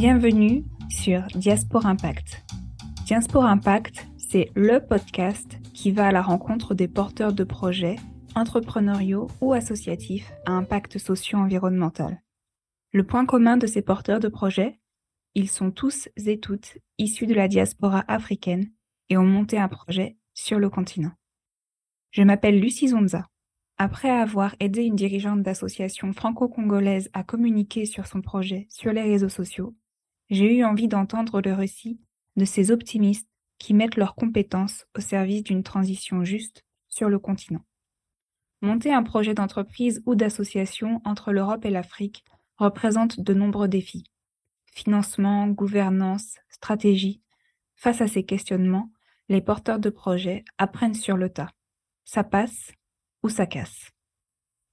Bienvenue sur Diaspora Impact. Diaspora Impact, c'est le podcast qui va à la rencontre des porteurs de projets entrepreneuriaux ou associatifs à impact socio-environnemental. Le point commun de ces porteurs de projets, ils sont tous et toutes issus de la diaspora africaine et ont monté un projet sur le continent. Je m'appelle Lucie Zonza. Après avoir aidé une dirigeante d'association franco-congolaise à communiquer sur son projet sur les réseaux sociaux, j'ai eu envie d'entendre le récit de ces optimistes qui mettent leurs compétences au service d'une transition juste sur le continent. Monter un projet d'entreprise ou d'association entre l'Europe et l'Afrique représente de nombreux défis. Financement, gouvernance, stratégie. Face à ces questionnements, les porteurs de projets apprennent sur le tas. Ça passe ou ça casse.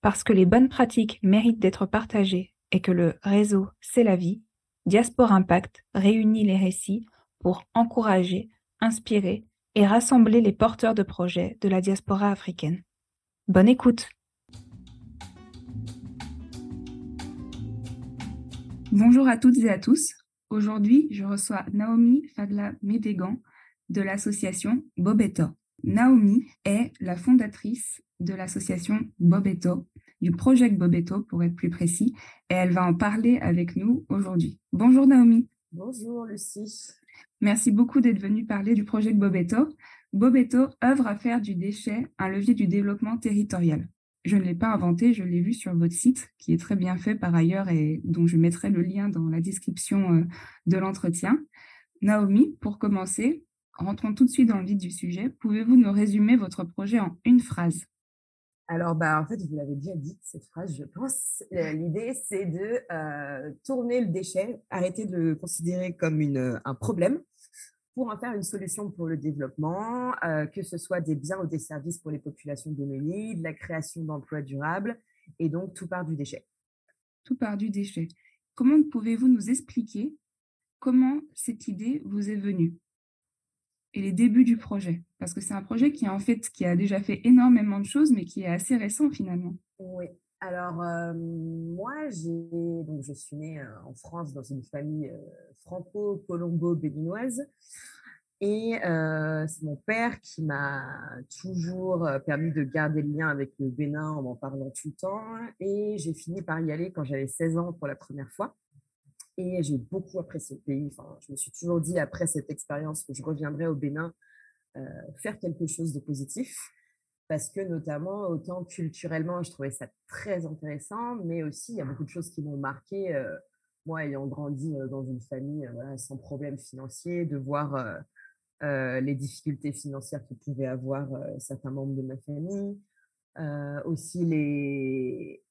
Parce que les bonnes pratiques méritent d'être partagées et que le réseau, c'est la vie, Diaspora Impact réunit les récits pour encourager, inspirer et rassembler les porteurs de projets de la diaspora africaine. Bonne écoute Bonjour à toutes et à tous. Aujourd'hui, je reçois Naomi Fadla Médégan de l'association Bobeto. Naomi est la fondatrice de l'association Bobeto, du projet Bobeto pour être plus précis, et elle va en parler avec nous aujourd'hui. Bonjour Naomi. Bonjour Lucie. Merci beaucoup d'être venue parler du projet Bobeto. Bobeto œuvre à faire du déchet un levier du développement territorial. Je ne l'ai pas inventé, je l'ai vu sur votre site, qui est très bien fait par ailleurs et dont je mettrai le lien dans la description euh, de l'entretien. Naomi, pour commencer, rentrons tout de suite dans le vif du sujet. Pouvez-vous nous résumer votre projet en une phrase? Alors, bah, en fait, vous l'avez déjà dit, cette phrase, je pense. L'idée, c'est de euh, tourner le déchet, arrêter de le considérer comme une, un problème pour en faire une solution pour le développement, euh, que ce soit des biens ou des services pour les populations démunies, de la création d'emplois durables, et donc tout part du déchet. Tout part du déchet. Comment pouvez-vous nous expliquer comment cette idée vous est venue? Et les débuts du projet Parce que c'est un projet qui, en fait, qui a déjà fait énormément de choses, mais qui est assez récent finalement. Oui. Alors, euh, moi, donc, je suis née euh, en France dans une famille euh, franco-colombo-béninoise. Et c'est mon père qui m'a toujours permis de garder le lien avec le Bénin en m'en parlant tout le temps. Et j'ai fini par y aller quand j'avais 16 ans pour la première fois. Et j'ai beaucoup apprécié le pays. Enfin, je me suis toujours dit, après cette expérience, que je reviendrai au Bénin euh, faire quelque chose de positif. Parce que notamment, autant culturellement, je trouvais ça très intéressant, mais aussi, il y a beaucoup de choses qui m'ont marqué. Euh, moi, ayant grandi euh, dans une famille sans problème financier, de voir les difficultés financières que pouvaient avoir certains membres de ma famille, aussi les,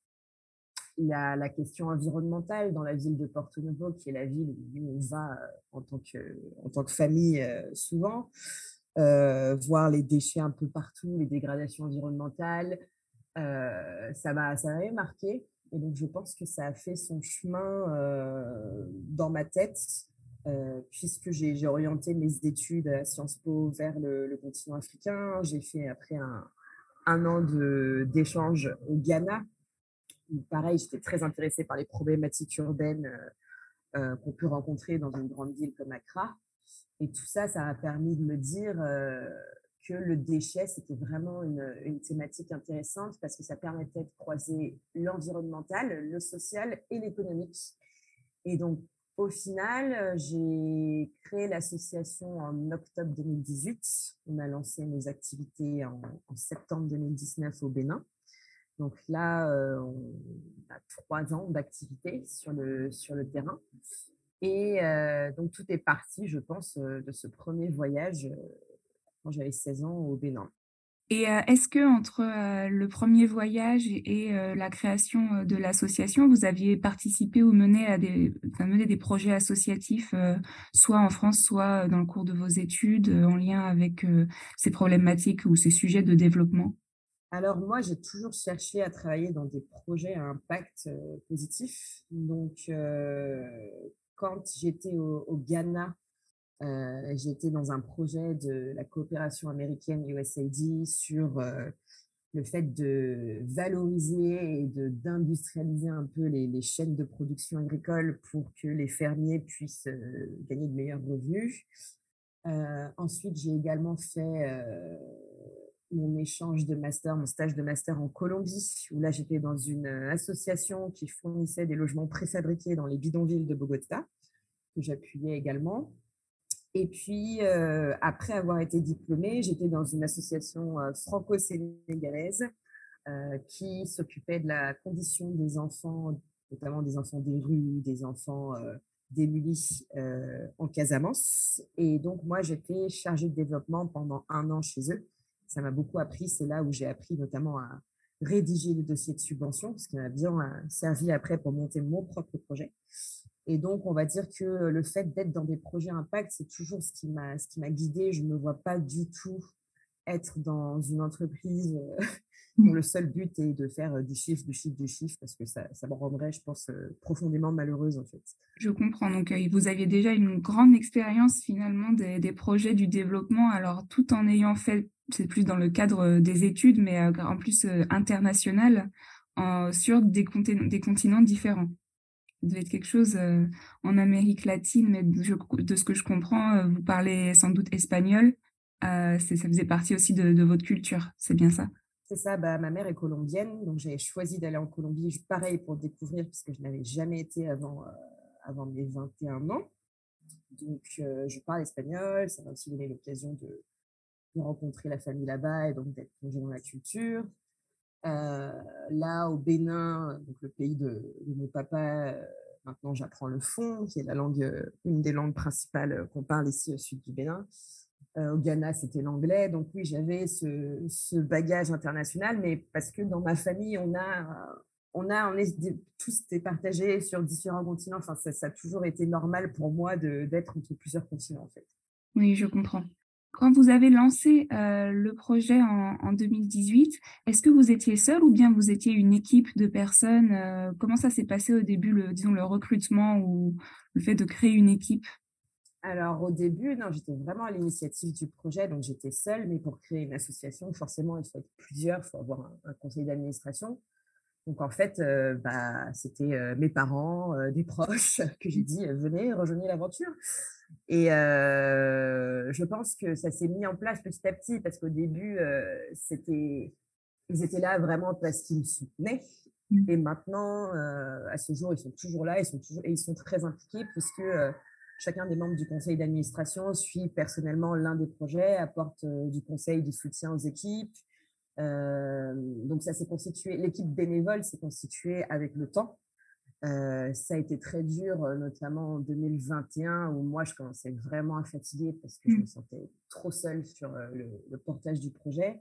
il y a la question environnementale dans la ville de Porto Novo, qui est la ville où on va euh, en tant que, en tant que famille euh, souvent, euh, voir les déchets un peu partout, les dégradations environnementales. ça m'a ça marqué. Et donc, je pense que ça a fait son chemin dans ma tête, puisque j'ai orienté mes études à Sciences Po vers le, continent africain. J'ai fait après un, un an d'échange au Ghana, pareil, j'étais très intéressée par les problématiques urbaines euh, euh, qu'on peut rencontrer dans une grande ville comme Accra. Et tout ça, ça a permis de me dire euh, que le déchet, c'était vraiment une, thématique intéressante parce que ça permettait de croiser l'environnemental, le social et l'économique. Et donc, au final, j'ai créé l'association en octobre 2018. On a lancé nos activités en septembre 2019 au Bénin. Donc là, euh, on a trois ans d'activité sur le, terrain. Et euh, donc tout est parti, je pense, euh, de ce premier voyage quand j'avais 16 ans au Bénin. Et est-ce que entre le premier voyage et, la création de l'association, vous aviez participé ou mené à des, des projets associatifs, soit en France, soit dans le cours de vos études, en lien avec ces problématiques ou ces sujets de développement? Alors moi, j'ai toujours cherché à travailler dans des projets à impact positif. Donc, quand j'étais au, Ghana, j'étais dans un projet de la coopération américaine USAID sur le fait de valoriser et d'industrialiser un peu les, chaînes de production agricole pour que les fermiers puissent gagner de meilleurs revenus. ensuite, j'ai également fait mon échange de master, mon stage de master en Colombie, où là j'étais dans une euh, association qui fournissait des logements préfabriqués dans les bidonvilles de Bogota, que j'appuyais également. Et puis, euh, après avoir été diplômée, j'étais dans une association euh, franco-sénégalaise qui s'occupait de la condition des enfants, notamment des enfants des rues, des enfants démunis en Casamance. Et donc, moi, j'étais chargée de développement pendant un an chez eux ça m'a beaucoup appris. C'est là où j'ai appris notamment à rédiger les dossiers de subvention, ce qui m'a bien euh, servi après pour monter mon propre projet. Et donc, on va dire que le fait d'être dans des projets impact, c'est toujours ce qui m'a ce qui m'a guidée. Je ne me vois pas du tout être dans une entreprise euh, dont le seul but est de faire euh, du chiffre, du chiffre, du chiffre, parce que ça, ça me rendrait, je pense, profondément malheureuse en fait. Je comprends. Donc, vous aviez déjà une grande expérience finalement des projets du développement, alors tout en ayant fait c'est plus dans le cadre euh, des études, mais euh, en plus euh, international, sur des, continents différents. Ça devait être quelque chose en Amérique latine, mais de, ce que je comprends, vous parlez sans doute espagnol. ça faisait partie aussi de, votre culture, c'est bien ça? C'est ça, bah, ma mère est colombienne, donc j'ai choisi d'aller en Colombie, pareil, pour découvrir, puisque je n'avais jamais été avant mes 21 ans. Donc, je parle espagnol, ça m'a aussi donné l'occasion de, de rencontrer la famille là-bas et donc d'être plongé dans la culture. Euh, là, au Bénin, donc le pays de, mon papa, euh, maintenant j'apprends le fond, qui est la langue, euh, une des langues principales qu'on parle ici au sud du Bénin. au Ghana, c'était l'anglais. Donc oui, j'avais ce, bagage international, mais parce que dans ma famille, on a, on a, on est tous partagés sur différents continents. Enfin, ça, ça, a toujours été normal pour moi d'être entre plusieurs continents, en fait. Oui, je comprends. Quand vous avez lancé euh, le projet en, 2018, est-ce que vous étiez seul ou bien vous étiez une équipe de personnes euh, Comment ça s'est passé au début, le, disons, le recrutement ou le fait de créer une équipe? Alors au début, non, j'étais vraiment à l'initiative du projet, donc j'étais seule, mais pour créer une association, forcément, il faut être plusieurs, il faut avoir un, conseil d'administration. Donc en fait, euh, bah, c'était mes parents, des proches que j'ai dit venez, rejoignez l'aventure. Et je pense que ça s'est mis en place petit à petit parce qu'au début, c'était, ils étaient là vraiment parce qu'ils me soutenaient. Mmh. Et maintenant, à ce jour, ils sont toujours là, ils sont toujours, et ils sont très impliqués puisque chacun des membres du conseil d'administration suit personnellement l'un des projets, apporte du conseil, du soutien aux équipes. Donc ça s'est constitué, l'équipe bénévole s'est constituée avec le temps. Euh, ça a été très dur, euh, notamment en 2021, où moi, je commençais vraiment à fatiguer parce que je mmh. me sentais trop seule sur euh, le, portage du projet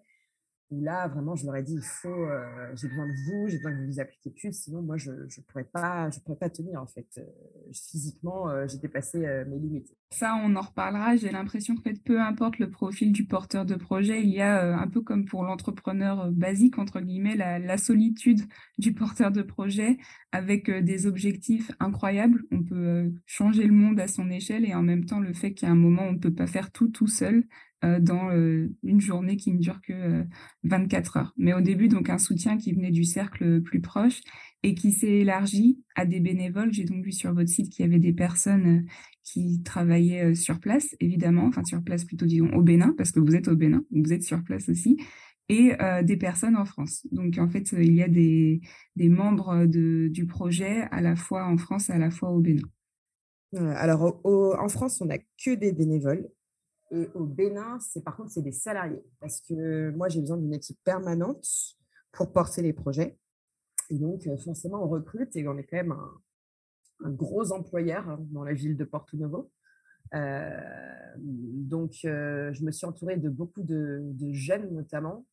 où là, vraiment, je leur ai dit, il faut, euh, j'ai besoin de vous, j'ai besoin que vous vous appliquiez plus, sinon moi, je ne pourrais, pas, je pourrais pas tenir, en fait. Euh, physiquement, euh, j'ai dépassé mes limites. Ça, on en reparlera. J'ai l'impression que peu importe le profil du porteur de projet, il y a un peu comme pour l'entrepreneur basique, entre guillemets, la, solitude du porteur de projet avec des objectifs incroyables. On peut changer le monde à son échelle et en même temps, le fait qu'à un moment, on ne peut pas faire tout tout seul. Euh, dans euh, une journée qui ne dure que 24 euh, heures. Mais au début, donc un soutien qui venait du cercle plus proche et qui s'est élargi à des bénévoles. J'ai donc vu sur votre site qu'il y avait des personnes qui travaillaient sur place, évidemment, enfin sur place plutôt, disons, au Bénin, parce que vous êtes au Bénin, vous êtes sur place aussi, et des personnes en France. Donc en fait, il y a des, membres du projet à la fois en France et à la fois au Bénin. Alors, en France, on n'a que des bénévoles. Et au Bénin, c'est par contre, c'est des salariés. Parce que moi, j'ai besoin d'une équipe permanente pour porter les projets. Donc, forcément, on recrute et on est quand même un, gros employeur hein, dans la ville de Porto Novo. Euh, donc, je me suis entourée de beaucoup de, jeunes notamment,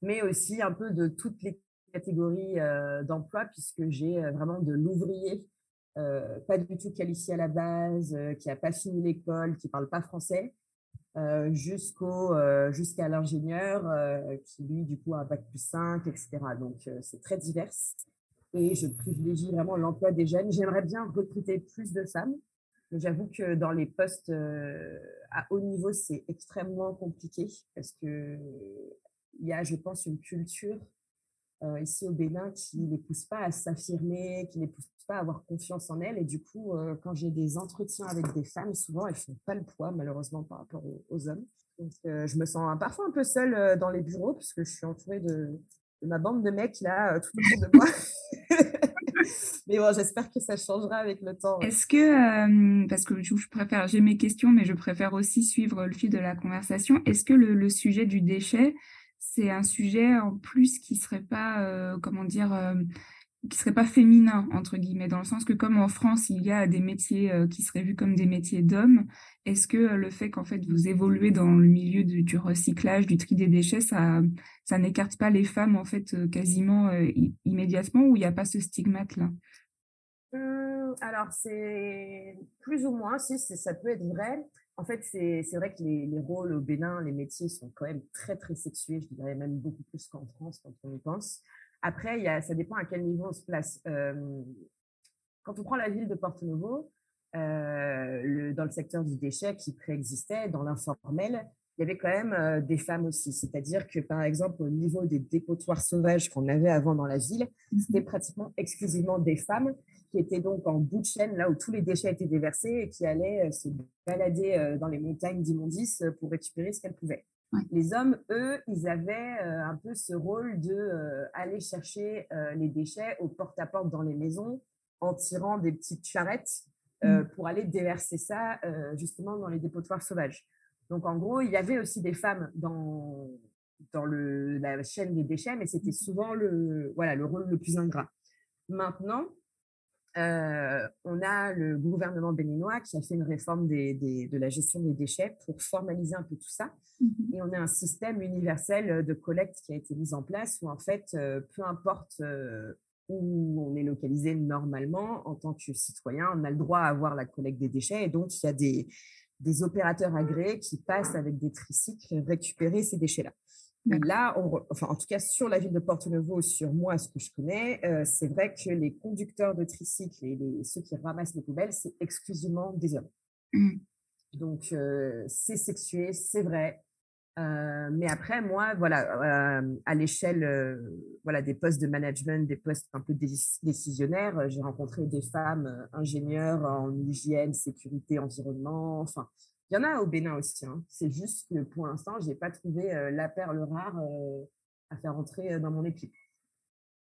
mais aussi un peu de toutes les catégories d'emploi, puisque j'ai vraiment de l'ouvrier, pas du tout qualifié à la base, qui n'a pas fini l'école, qui ne parle pas français, euh, jusqu'au euh, jusqu'à l'ingénieur euh, qui lui du coup a un bac plus 5 etc donc c'est très divers. Et je privilégie vraiment l'emploi des jeunes. J'aimerais bien recruter plus de femmes. Mais j'avoue que dans les postes à haut niveau c'est extrêmement compliqué parce que il y a, je pense, une culture euh, ici au Bénin qui ne les pousse pas à s'affirmer, qui ne les pousse pas à avoir confiance en elles. Et du coup, euh, quand j'ai des entretiens avec des femmes, souvent, elles ne font pas le poids, malheureusement, par rapport aux, hommes. Donc, euh, je me sens parfois un peu seule dans les bureaux, puisque je suis entourée de, ma bande de mecs là, tout autour de moi. mais bon, j'espère que ça changera avec le temps. Est-ce que, parce que je, préfère, j'ai mes questions, mais je préfère aussi suivre le fil de la conversation, est-ce que le sujet du déchet, c'est un sujet en plus qui serait pas, euh, comment dire, euh, qui serait pas féminin entre guillemets, dans le sens que comme en France il y a des métiers euh, qui seraient vus comme des métiers d'hommes, est-ce que le fait qu'en fait vous évoluez dans le milieu du, recyclage, du tri des déchets, ça, n'écarte pas les femmes en fait quasiment immédiatement ou il n'y a pas ce stigmate là mmh, Alors c'est plus ou moins, si ça peut être vrai. En fait, c'est vrai que les, rôles au Bénin, les métiers sont quand même très, très sexués, je dirais même beaucoup plus qu'en France quand on y pense. Après, il y a, ça dépend à quel niveau on se place. Euh, quand on prend la ville de Porto Novo, euh, le, dans le secteur du déchet qui préexistait, dans l'informel, il y avait quand même euh, des femmes aussi. C'est-à-dire que, par exemple, au niveau des dépotoirs sauvages qu'on avait avant dans la ville, mmh c'était pratiquement exclusivement des femmes qui étaient donc en bout de chaîne, là où tous les déchets étaient déversés et qui allaient euh, se balader euh, dans les montagnes d'immondices pour récupérer ce qu'elles pouvaient. Les hommes, eux, ils avaient un peu ce rôle de aller chercher les déchets au porte-à-porte dans les maisons en tirant des petites charrettes mmh. pour aller déverser ça justement dans les dépotoirs sauvages. Donc, en gros, il y avait aussi des femmes dans, dans le, la chaîne des déchets, mais c'était souvent le, voilà, le rôle le plus ingrat. Maintenant, euh, on a le gouvernement béninois qui a fait une réforme des, de la gestion des déchets pour formaliser un peu tout ça. Mmh Et on a un système universel de collecte qui a été mis en place où, en fait, euh, peu importe euh, où on est localisé normalement, en tant que citoyen, on a le droit à avoir la collecte des déchets. Et donc, il y a des, des opérateurs agréés qui passent avec des tricycles récupérer ces déchets-là. Là, enfin, en tout cas, sur la ville de Porto Novo, sur moi, ce que je connais, euh, c'est vrai que les conducteurs de tricycles et ceux qui ramassent les poubelles, c'est exclusivement des hommes. Mmh. Donc, euh, c'est sexué, c'est vrai. Euh, mais après, moi, voilà, euh, à l'échelle euh, voilà, des postes de management, des postes un peu décisionnaires, j'ai rencontré des femmes ingénieures en hygiène, sécurité, environnement. Enfin, il y en a au Bénin aussi. Hein. C'est juste que pour l'instant, je n'ai pas trouvé la perle rare à faire entrer dans mon équipe.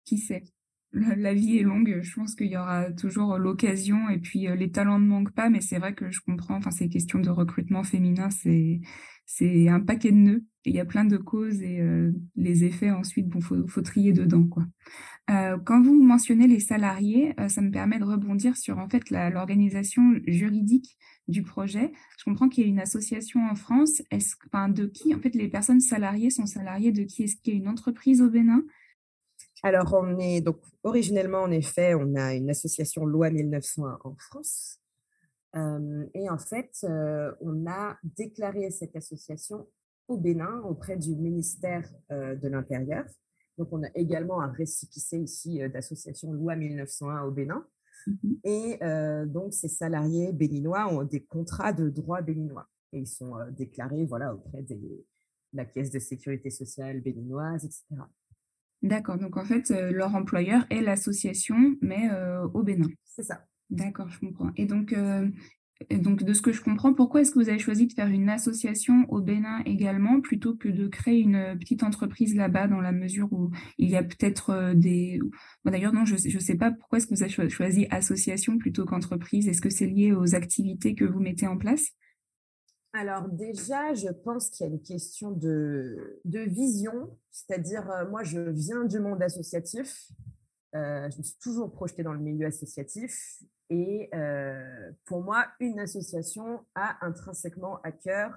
Qui sait? La, vie est longue, je pense qu'il y aura toujours l'occasion et puis les talents ne manquent pas, mais c'est vrai que je comprends, enfin ces questions de recrutement féminin, c'est c'est un paquet de nœuds. il y a plein de causes et euh, les effets ensuite, bon, faut, faut trier dedans, quoi. Euh, quand vous mentionnez les salariés, euh, ça me permet de rebondir sur en fait l'organisation juridique du projet. Je comprends qu'il y a une association en France. Est-ce, de qui en fait les personnes salariées sont salariées? De qui Est-ce qu'il y a une entreprise au Bénin? Alors on est donc originellement en effet, on a une association loi 1901 en France et en fait, on a déclaré cette association au Bénin auprès du ministère de l'Intérieur. Donc, on a également un récipicé ici d'association loi 1901 au Bénin. Mmh et donc, ces salariés béninois ont des contrats de droit béninois. Et ils sont déclarés voilà, auprès de la caisse de sécurité sociale béninoise, etc. D'accord. Donc, en fait, leur employeur est l'association, mais au Bénin. C'est ça. D'accord, je comprends. Et donc, euh, donc, de ce que je comprends, pourquoi est-ce que vous avez choisi de faire une association au Bénin également, plutôt que de créer une petite entreprise là-bas, dans la mesure où il y a peut-être euh, des... D'ailleurs, non, je ne sais pas pourquoi est-ce que vous avez choisi association plutôt qu'entreprise. Est-ce que c'est lié aux activités que vous mettez en place? Alors déjà, je pense qu'il y a une question de, de vision, c'est-à-dire euh, moi, je viens du monde associatif, je me suis toujours projetée dans le milieu associatif et euh, pour moi, une association a intrinsèquement à cœur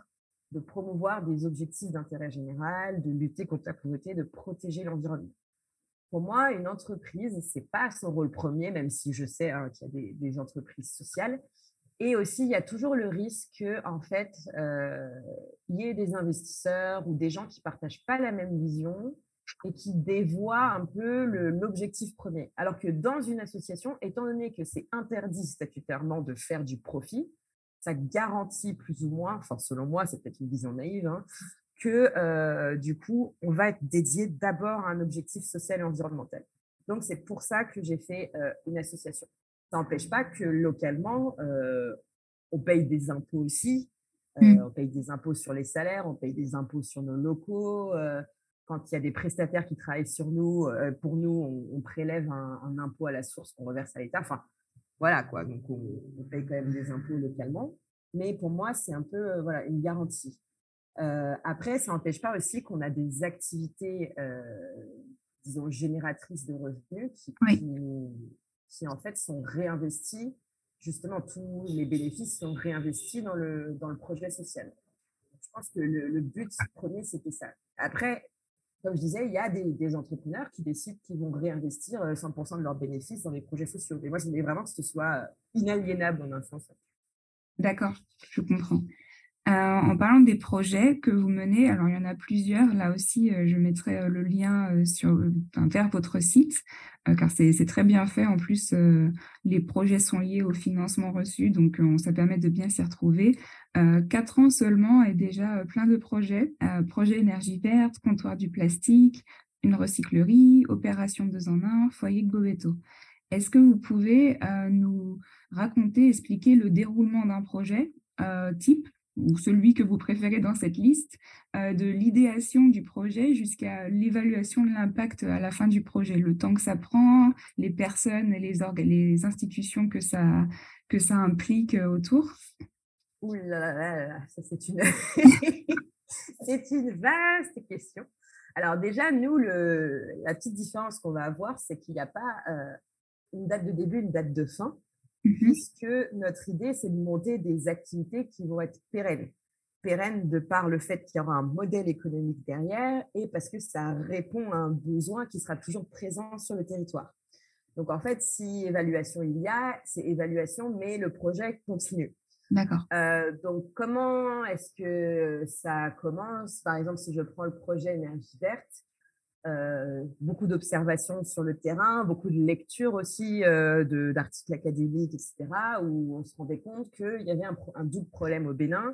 de promouvoir des objectifs d'intérêt général, de lutter contre la pauvreté, de protéger l'environnement. Pour moi, une entreprise, ce n'est pas son rôle premier, même si je sais hein, qu'il y a des, entreprises sociales. Et aussi, il y a toujours le risque qu'en en fait, euh, y ait des investisseurs ou des gens qui partagent pas la même vision et qui dévoie un peu l'objectif premier. Alors que dans une association, étant donné que c'est interdit statutairement de faire du profit, ça garantit plus ou moins, enfin selon moi, c'est peut-être une vision naïve, hein, que du coup, on va être dédié d'abord à un objectif social et environnemental. Donc, c'est pour ça que j'ai fait une association. Ça n'empêche pas que localement, on paye des impôts aussi. Mmh. On paye des impôts sur les salaires, on paye des impôts sur nos locaux. Quand il y a des prestataires qui travaillent sur nous, pour nous, on, prélève un, impôt à la source qu'on reverse à l'État. Enfin, voilà quoi. Donc, on, on, paye quand même des impôts localement. Mais pour moi, c'est un peu voilà, une garantie. après, ça n'empêche pas aussi qu'on a des activités disons, génératrices de revenus qui, qui, en fait sont réinvestis. Justement, tous les bénéfices sont réinvestis dans le, dans le projet social. Je pense que le, but premier, c'était ça. Après, comme je disais, il y a des, des, entrepreneurs qui décident qu'ils vont réinvestir 100% de leurs bénéfices dans les projets sociaux. Mais moi, je voulais vraiment que ce soit inaliénable en un sens. D'accord, je comprends. Euh, en parlant des projets que vous menez, alors il y en a plusieurs. Là aussi, euh, je mettrai euh, le lien vers votre site, car c'est très bien fait. En plus, les projets sont liés au financement reçu, donc ça permet de bien s'y retrouver. quatre ans seulement et déjà plein de projets. projet énergie verte, comptoir du plastique, une recyclerie, opération deux en un, foyer Goveto. Est-ce que vous pouvez nous raconter, expliquer le déroulement d'un projet type? Ou celui que vous préférez dans cette liste, euh, de l'idéation du projet jusqu'à l'évaluation de l'impact à la fin du projet, le temps que ça prend, les personnes et les, les institutions que ça, que ça implique euh, autour Ouh là là là, ça c'est une... c'est une vaste question. Alors déjà, nous, le, la petite différence qu'on va avoir, c'est qu'il n'y a pas euh, une date de début, une date de fin. Mmh puisque notre idée, c'est de monter des activités qui vont être pérennes. Pérennes de par le fait qu'il y aura un modèle économique derrière et parce que ça répond à un besoin qui sera toujours présent sur le territoire. Donc, en fait, si évaluation il y a, c'est évaluation, mais le projet continue. D'accord. Euh, donc, comment est-ce que ça commence? Par exemple, si je prends le projet énergie verte, euh, beaucoup d'observations sur le terrain, beaucoup de lectures aussi euh, d'articles académiques, etc., où on se rendait compte qu'il y avait un, double problème au Bénin.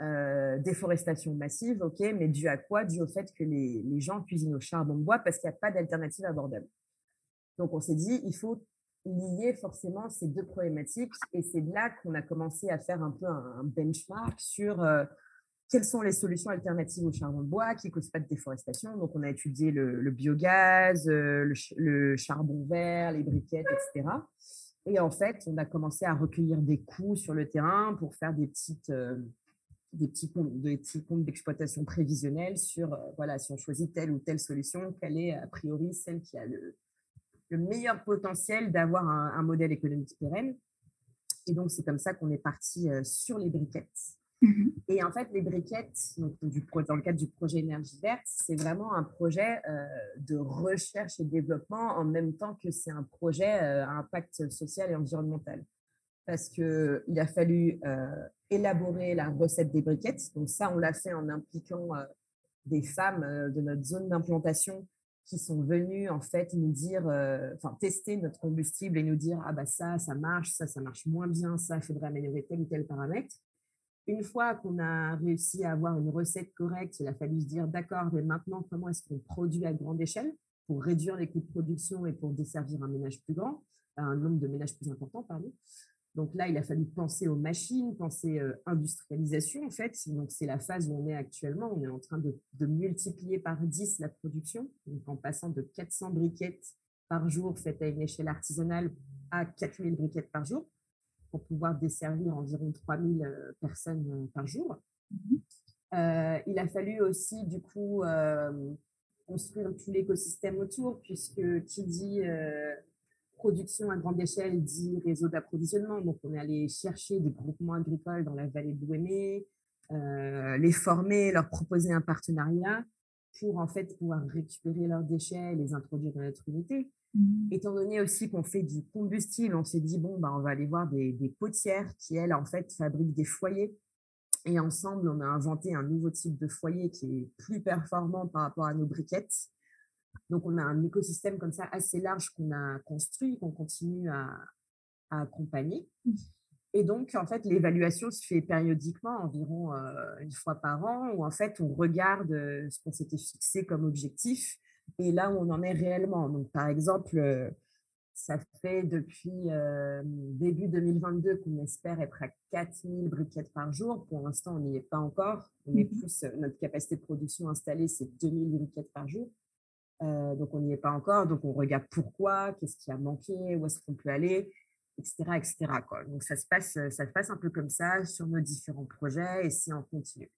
Euh, déforestation massive, ok, mais dû à quoi? Dû au fait que les, les gens cuisinent au charbon de bois parce qu'il n'y a pas d'alternative abordable. Donc on s'est dit, il faut lier forcément ces deux problématiques et c'est là qu'on a commencé à faire un peu un, benchmark sur quelles sont les solutions alternatives au charbon de bois qui ne causent pas de déforestation? Donc, on a étudié le, biogaz, euh, le, charbon vert, les briquettes, etc. Et en fait, on a commencé à recueillir des coûts sur le terrain pour faire des petites... Euh, des petits comptes, d'exploitation prévisionnels sur, euh, voilà, si on choisit telle ou telle solution, quelle est a priori celle qui a le, le meilleur potentiel d'avoir un, modèle économique pérenne. Et donc, c'est comme ça qu'on est parti sur les briquettes. Mmh et en fait, les briquettes, dans le cadre du projet Énergie verte, c'est vraiment un projet euh, de recherche et développement en même temps que c'est un projet euh, à impact social et environnemental. Parce qu'il a fallu euh, élaborer la recette des briquettes. Donc ça, on l'a fait en impliquant des femmes de notre zone d'implantation qui sont venues en fait nous dire, enfin tester notre combustible et nous dire ah bah ça, ça marche, ça, ça marche moins bien, ça, il faudrait améliorer tel ou tel paramètre. Une fois qu'on a réussi à avoir une recette correcte, il a fallu se dire, d'accord, mais maintenant, comment est-ce qu'on produit à grande échelle pour réduire les coûts de production et pour desservir un ménage plus grand, un nombre de ménages plus important, pardon. Donc là, il a fallu penser aux machines, penser euh, industrialisation, en fait. Donc, c'est la phase où on est actuellement. On est en train de, multiplier par 10 la production, en passant de 400 briquettes par jour faites à une échelle artisanale à 4000 briquettes par jour pour pouvoir desservir environ 3000 euh, personnes euh, par jour. Mmh euh, il a fallu aussi, du coup, construire tout l'écosystème autour, puisque qui dit production à grande échelle dit réseau d'approvisionnement. Donc, on est allé chercher des groupements agricoles dans la vallée de Louémé, les former, leur proposer un partenariat pour en fait pouvoir récupérer leurs déchets et les introduire dans notre unité. Mmh. Étant donné aussi qu'on fait du combustible, on s'est dit, bon, bah, on va aller voir des, des, potières qui, elles, en fait, fabriquent des foyers. Et ensemble, on a inventé un nouveau type de foyer qui est plus performant par rapport à nos briquettes. Donc, on a un écosystème comme ça assez large qu'on a construit, qu'on continue à, à accompagner. Mmh. Et donc, en fait, l'évaluation se fait périodiquement, environ une fois par an, où en fait, on regarde ce qu'on s'était fixé comme objectif et là où on en est réellement. Donc, par exemple, ça fait depuis début 2022 qu'on espère être à 4000 briquettes par jour. Pour l'instant, on n'y est pas encore. On est mmh plus, notre capacité de production installée, c'est 2000 briquettes par jour. donc, on n'y est pas encore. Donc, on regarde pourquoi, qu'est-ce qui a manqué, où est-ce qu'on peut aller etc. etc. Quoi. Donc, ça se, passe, ça se passe un peu comme ça sur nos différents projets et c'est en continu.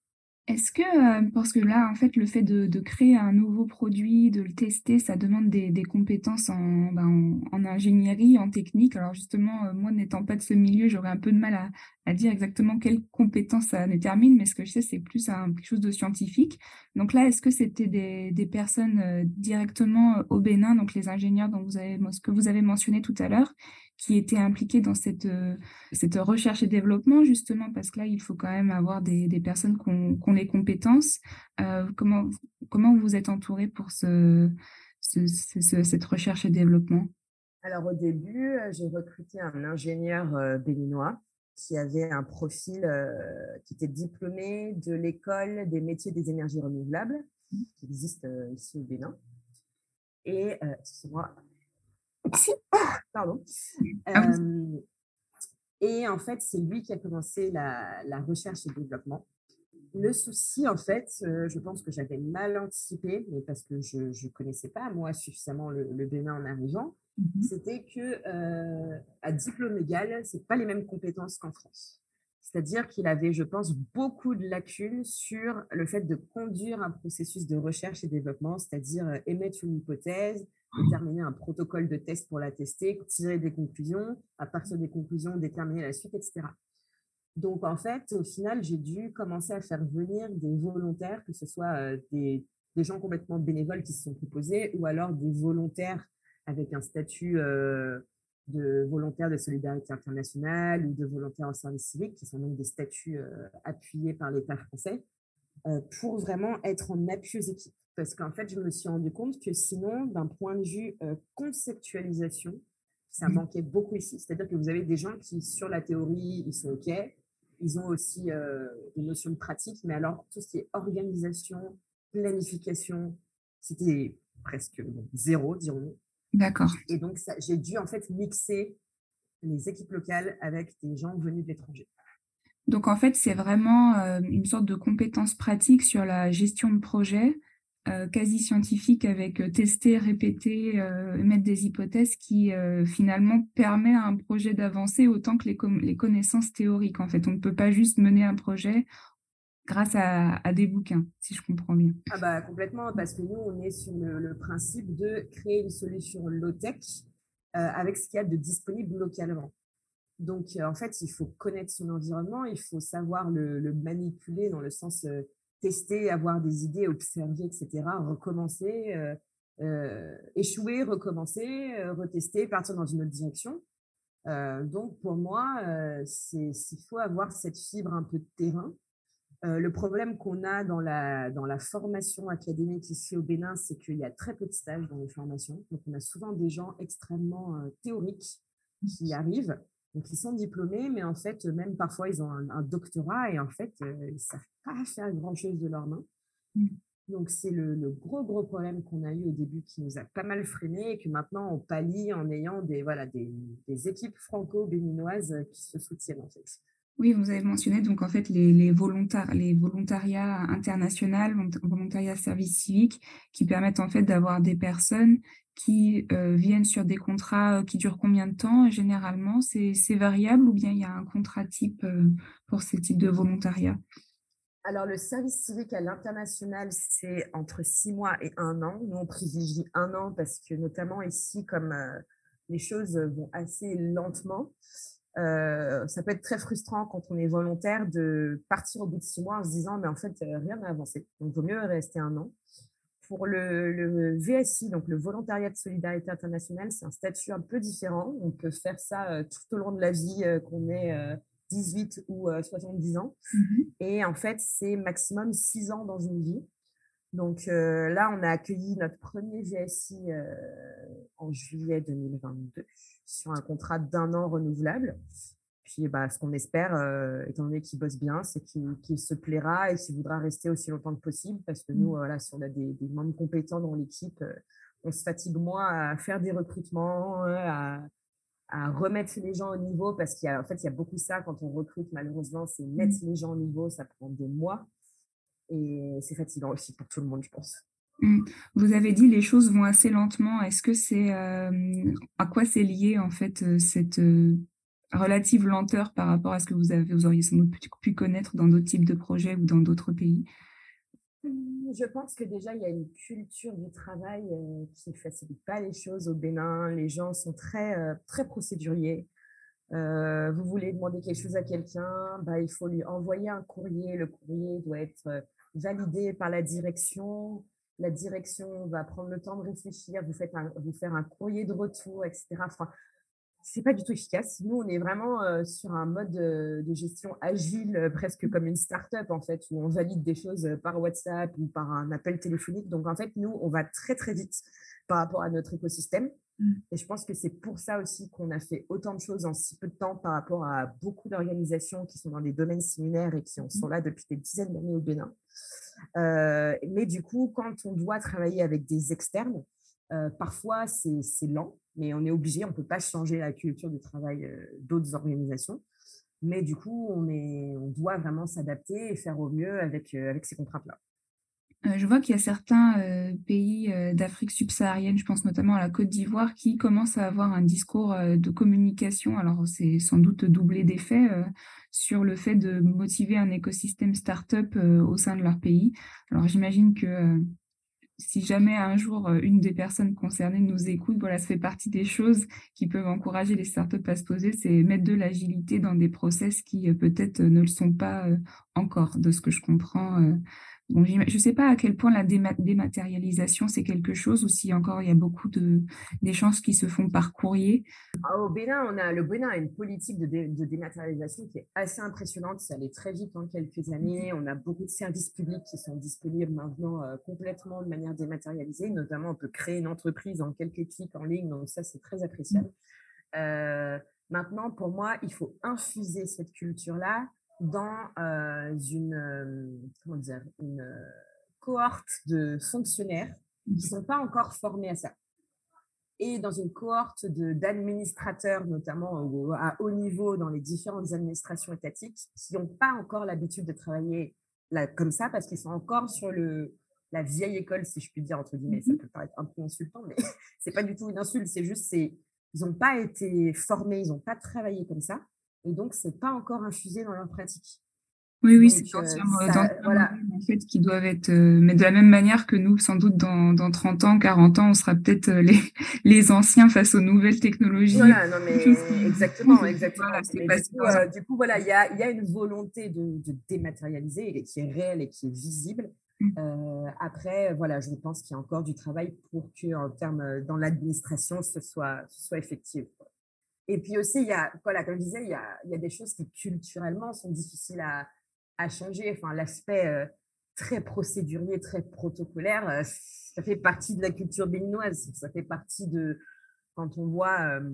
Est-ce que, euh, parce que là, en fait, le fait de, créer un nouveau produit, de le tester, ça demande des, compétences ben, en, ingénierie, en technique. Alors justement, euh, moi, n'étant pas de ce milieu, j'aurais un peu de mal à, dire exactement quelles compétences ça détermine, mais ce que je sais, c'est plus quelque chose de scientifique. Donc là, est-ce que c'était des, personnes euh, directement au Bénin, donc les ingénieurs dont vous avez, ce que vous avez mentionné tout à l'heure, qui étaient impliqués dans cette, euh, cette recherche et développement, justement, parce que là, il faut quand même avoir des, des personnes qui ont, les compétences. Euh, comment, comment vous êtes entouré pour ce, cette recherche et développement? Alors, au début, euh, j'ai recruté un ingénieur béninois qui avait un profil qui était diplômé de l'école des métiers des énergies renouvelables, mmh. qui existe ici au Bénin. Et, excusez-moi, Pardon. Ah et en fait, c'est lui qui a commencé la, recherche et développement. Le souci, en fait, je pense que j'avais mal anticipé, mais parce que je ne connaissais pas, moi, suffisamment le, Bénin en arrivant, mmh c'était que à diplôme égal, ce pas les mêmes compétences qu'en France. C'est-à-dire qu'il avait, je pense, beaucoup de lacunes sur le fait de conduire un processus de recherche et développement, c'est-à-dire émettre une hypothèse, déterminer un protocole de test pour la tester, tirer des conclusions, à partir des conclusions, déterminer la suite, etc. Donc, en fait, au final, j'ai dû commencer à faire venir des volontaires, que ce soit euh, des, gens complètement bénévoles qui se sont proposés, ou alors des volontaires avec un statut euh, de volontaire de solidarité internationale ou de volontaire en service civique, qui sont donc des statuts euh, appuyés par l'État français, pour vraiment être en appui aux équipes parce qu'en fait, je me suis rendu compte que sinon, d'un point de vue euh, conceptualisation, ça mmh. manquait beaucoup ici. C'est-à-dire que vous avez des gens qui, sur la théorie, ils sont OK. Ils ont aussi euh, des notions de pratique, mais alors tout ce qui est organisation, planification, c'était presque zéro, dirons-nous. D'accord. Et donc, j'ai dû en fait mixer les équipes locales avec des gens venus de l'étranger. Donc, en fait, c'est vraiment euh, une sorte de compétence pratique sur la gestion de projet euh, quasi scientifique avec euh, tester, répéter, euh, mettre des hypothèses qui finalement permet à un projet d'avancer autant que les, les, connaissances théoriques. En fait, on ne peut pas juste mener un projet grâce à, des bouquins, si je comprends bien. Ah bah complètement, parce que nous, on est sur le, principe de créer une solution low-tech avec ce qu'il y a de disponible localement. Donc, en fait, il faut connaître son environnement, il faut savoir le, le manipuler dans le sens tester, avoir des idées, observer, etc., recommencer, euh, euh, échouer, recommencer, euh, retester, partir dans une autre direction. donc, pour moi, il faut avoir cette fibre un peu de terrain. Le problème qu'on a dans la, dans la formation académique ici au Bénin, c'est qu'il y a très peu de stages dans les formations. Donc, on a souvent des gens extrêmement théoriques qui arrivent donc, ils sont diplômés, mais en fait, même parfois, ils ont un, doctorat et en fait, euh, ils ne savent pas faire grand-chose de leurs mains. Mmh. Donc, c'est le, gros, gros problème qu'on a eu au début qui nous a pas mal freiné et que maintenant, on pallie en ayant des, voilà, des, équipes franco-béninoises qui se soutiennent, en fait. Oui, vous avez mentionné donc en fait les, les, volontariats internationaux, volontariats service civique, qui permettent en fait d'avoir des personnes qui euh, viennent sur des contrats euh, qui durent combien de temps Généralement, c'est variable ou bien il y a un contrat type euh, pour ce type de volontariat alors, le service civique à l'international, c'est entre six mois et un an. Nous, on privilégie un an parce que, notamment ici, comme les choses vont assez lentement, ça peut être très frustrant quand on est volontaire de partir au bout de six mois en se disant, mais en fait, rien n'a avancé. Donc, il vaut mieux rester un an pour le, VSI, donc le volontariat de solidarité internationale, c'est un statut un peu différent. On peut faire ça euh, tout au long de la vie, euh, qu'on ait 18 ou 70 ans. Mhm. Et en fait, c'est maximum 6 ans dans une vie. Donc euh, là, on a accueilli notre premier VSI en juillet 2022 sur un contrat d'un an renouvelable puis, bah, ce qu'on espère, étant donné qu'il bosse bien, c'est qu'il se plaira et qu'il voudra rester aussi longtemps que possible. Parce que nous, mmh. voilà, si on a des, des membres compétents dans l'équipe, on se fatigue moins à faire des recrutements, à, à remettre les gens au niveau parce qu'il y a, en fait, il y a beaucoup ça quand on recrute, malheureusement, c'est mmh. mettre les gens au niveau, ça prend des mois et c'est fatigant aussi pour tout le monde, je pense. Mmh. Vous avez dit les choses vont assez lentement. Est-ce que c'est euh, à quoi c'est lié en fait euh, cette euh, relative lenteur par rapport à ce que vous auriez sans doute pu connaître dans d'autres types de projets ou dans d'autres pays? Mmh, je pense que déjà, il y a une culture du travail qui ne facilite pas les choses au Bénin. Les gens sont très, très procéduriers. Vous voulez demander quelque chose à quelqu'un, bah, il faut lui envoyer un courrier. Le courrier doit être validé par la direction. La direction va prendre le temps de réfléchir, vous, faites vous faire un courrier de retour, etc. Enfin, c'est pas du tout efficace. Nous, on est vraiment euh, sur un mode de, gestion agile, euh, presque comme une start-up, en fait, où on valide des choses euh, par WhatsApp ou par un appel téléphonique. Donc, en fait, nous, on va très, très vite par rapport à notre écosystème. Mmh. Et je pense que c'est pour ça aussi qu'on a fait autant de choses en si peu de temps par rapport à beaucoup d'organisations qui sont dans des domaines similaires et qui sont là depuis des dizaines d'années au Bénin. Mais du coup, quand on doit travailler avec des externes, parfois c'est lent mais on est obligé, on ne peut pas changer la culture du travail euh, d'autres organisations. Mais du coup, on, est, on doit vraiment s'adapter et faire au mieux avec, euh, avec ces contraintes-là. Euh, je vois qu'il y a certains pays d'Afrique subsaharienne, je pense notamment à la Côte d'Ivoire, qui commencent à avoir un discours de communication. Alors, c'est sans doute doublé d'effet sur le fait de motiver un écosystème start-up au sein de leur pays. Alors, j'imagine que si jamais un jour euh, une des personnes concernées nous écoute, voilà, ça fait partie des choses qui peuvent encourager les startups à se poser, c'est mettre de l'agilité dans des process qui euh, peut-être ne le sont pas euh, encore, de ce que je comprends je ne sais pas à quel point la dématérialisation, c'est quelque chose ou si encore il y a beaucoup d'échanges qui se font par courrier. Ah, au Bénin, on a, le Bénin a une politique de, dématérialisation qui est assez impressionnante. Ça allait très vite en quelques années. On a beaucoup de services publics qui sont disponibles maintenant euh, complètement de manière dématérialisée. Notamment, on peut créer une entreprise en quelques clics en ligne. Donc ça, c'est très appréciable. Euh, maintenant, pour moi, il faut infuser cette culture-là dans euh, une, euh, comment dire, une euh, cohorte de fonctionnaires qui ne sont pas encore formés à ça. Et dans une cohorte d'administrateurs, notamment à haut niveau dans les différentes administrations étatiques, qui n'ont pas encore l'habitude de travailler là, comme ça parce qu'ils sont encore sur le, la vieille école, si je puis dire, entre guillemets. Ça mmh peut paraître un peu insultant, mais c'est pas du tout une insulte, c'est juste, c'est, ils n'ont pas été formés, ils n'ont pas travaillé comme ça. Et donc, ce n'est pas encore infusé dans leur pratique. Oui, oui, c'est euh, voilà. en fait, qui doivent être, euh, mais de la même manière que nous, sans doute dans, dans 30 ans, 40 ans, on sera peut-être euh, les, les anciens face aux nouvelles technologies. Voilà, non, mais exactement, exactement. du, coup, voilà, il y a, y a, une volonté de, de, dématérialiser et qui est réelle et qui est visible. Mmh. après, voilà, je pense qu'il y a encore du travail pour que, en termes dans l'administration, ce soit, ce soit effectif. Et puis aussi, il y a, comme je disais, il y a, des choses qui culturellement sont difficiles à, changer. Enfin, l'aspect euh, très procédurier, très protocolaire, euh, ça fait partie de la culture béninoise. Ça fait partie de, quand on voit euh,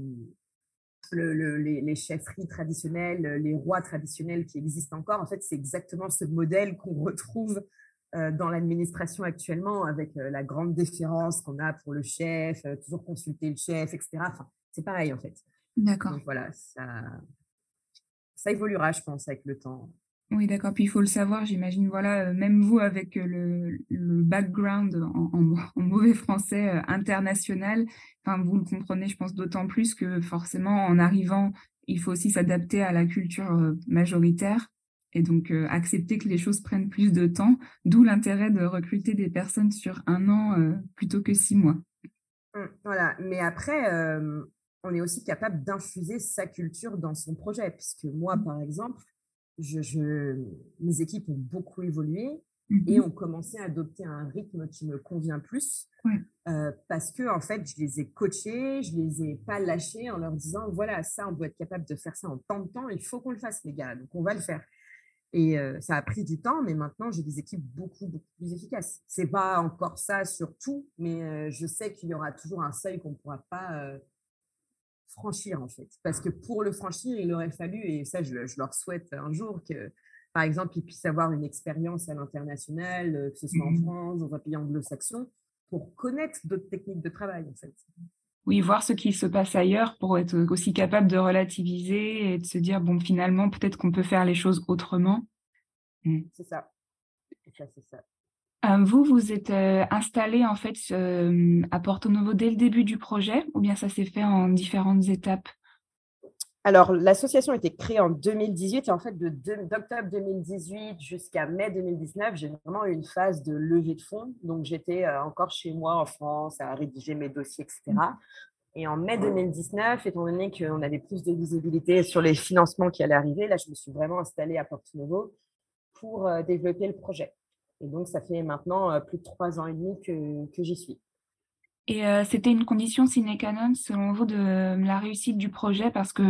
le, les, les, chefferies traditionnelles, les rois traditionnels qui existent encore, en fait, c'est exactement ce modèle qu'on retrouve dans l'administration actuellement avec la grande déférence qu'on a pour le chef, toujours consulter le chef, etc. Enfin, c'est pareil en fait. D'accord. voilà, ça, ça évoluera, je pense, avec le temps. Oui, d'accord. Puis il faut le savoir, j'imagine, voilà, euh, même vous avec euh, le, le background en, en, mauvais français euh, international, enfin, vous le comprenez, je pense, d'autant plus que forcément, en arrivant, il faut aussi s'adapter à la culture majoritaire et donc accepter que les choses prennent plus de temps, d'où l'intérêt de recruter des personnes sur un an plutôt que six mois. Mmh, voilà, mais après, on est aussi capable d'infuser sa culture dans son projet. Puisque moi, mmh. par exemple, je, mes équipes ont beaucoup évolué et mmh ont commencé à adopter un rythme qui me convient plus. Euh, parce que, en fait, je les ai coachés, je les ai pas lâchés en leur disant voilà, ça, on doit être capable de faire ça en tant de temps, il faut qu'on le fasse, les gars, donc on va le faire. Et euh, ça a pris du temps, mais maintenant, j'ai des équipes beaucoup, beaucoup plus efficaces. C'est pas encore ça sur tout, mais euh, je sais qu'il y aura toujours un seuil qu'on ne pourra pas franchir en fait. Parce que pour le franchir, il aurait fallu, et ça je, leur souhaite un jour, que par exemple ils puissent avoir une expérience à l'international, euh, que ce soit en mmh France, dans un pays anglo-saxon, pour connaître d'autres techniques de travail en fait. Oui, voir ce qui se passe ailleurs pour être aussi capable de relativiser et de se dire, bon, finalement, peut-être qu'on peut faire les choses autrement. Mmh. C'est ça. C'est ça, c'est ça. Euh, vous, vous êtes euh, installé en fait à Porto Novo dès le début du projet ou bien ça s'est fait en différentes étapes? Alors, l'association a été créée en 2018 et en fait, d'octobre 2018 jusqu'à mai 2019, j'ai vraiment eu une phase de levée de fonds. Donc, j'étais euh, encore chez moi en France à rédiger mes dossiers, etc. Et en mai 2019, étant donné qu'on avait plus de visibilité sur les financements qui allaient arriver, là, je me suis vraiment installée à Porto Novo pour développer le projet. Et donc, ça fait maintenant euh, plus de trois ans et demi que, que j'y suis. Et euh, c'était une condition sine qua non, selon vous, de la réussite du projet? Parce que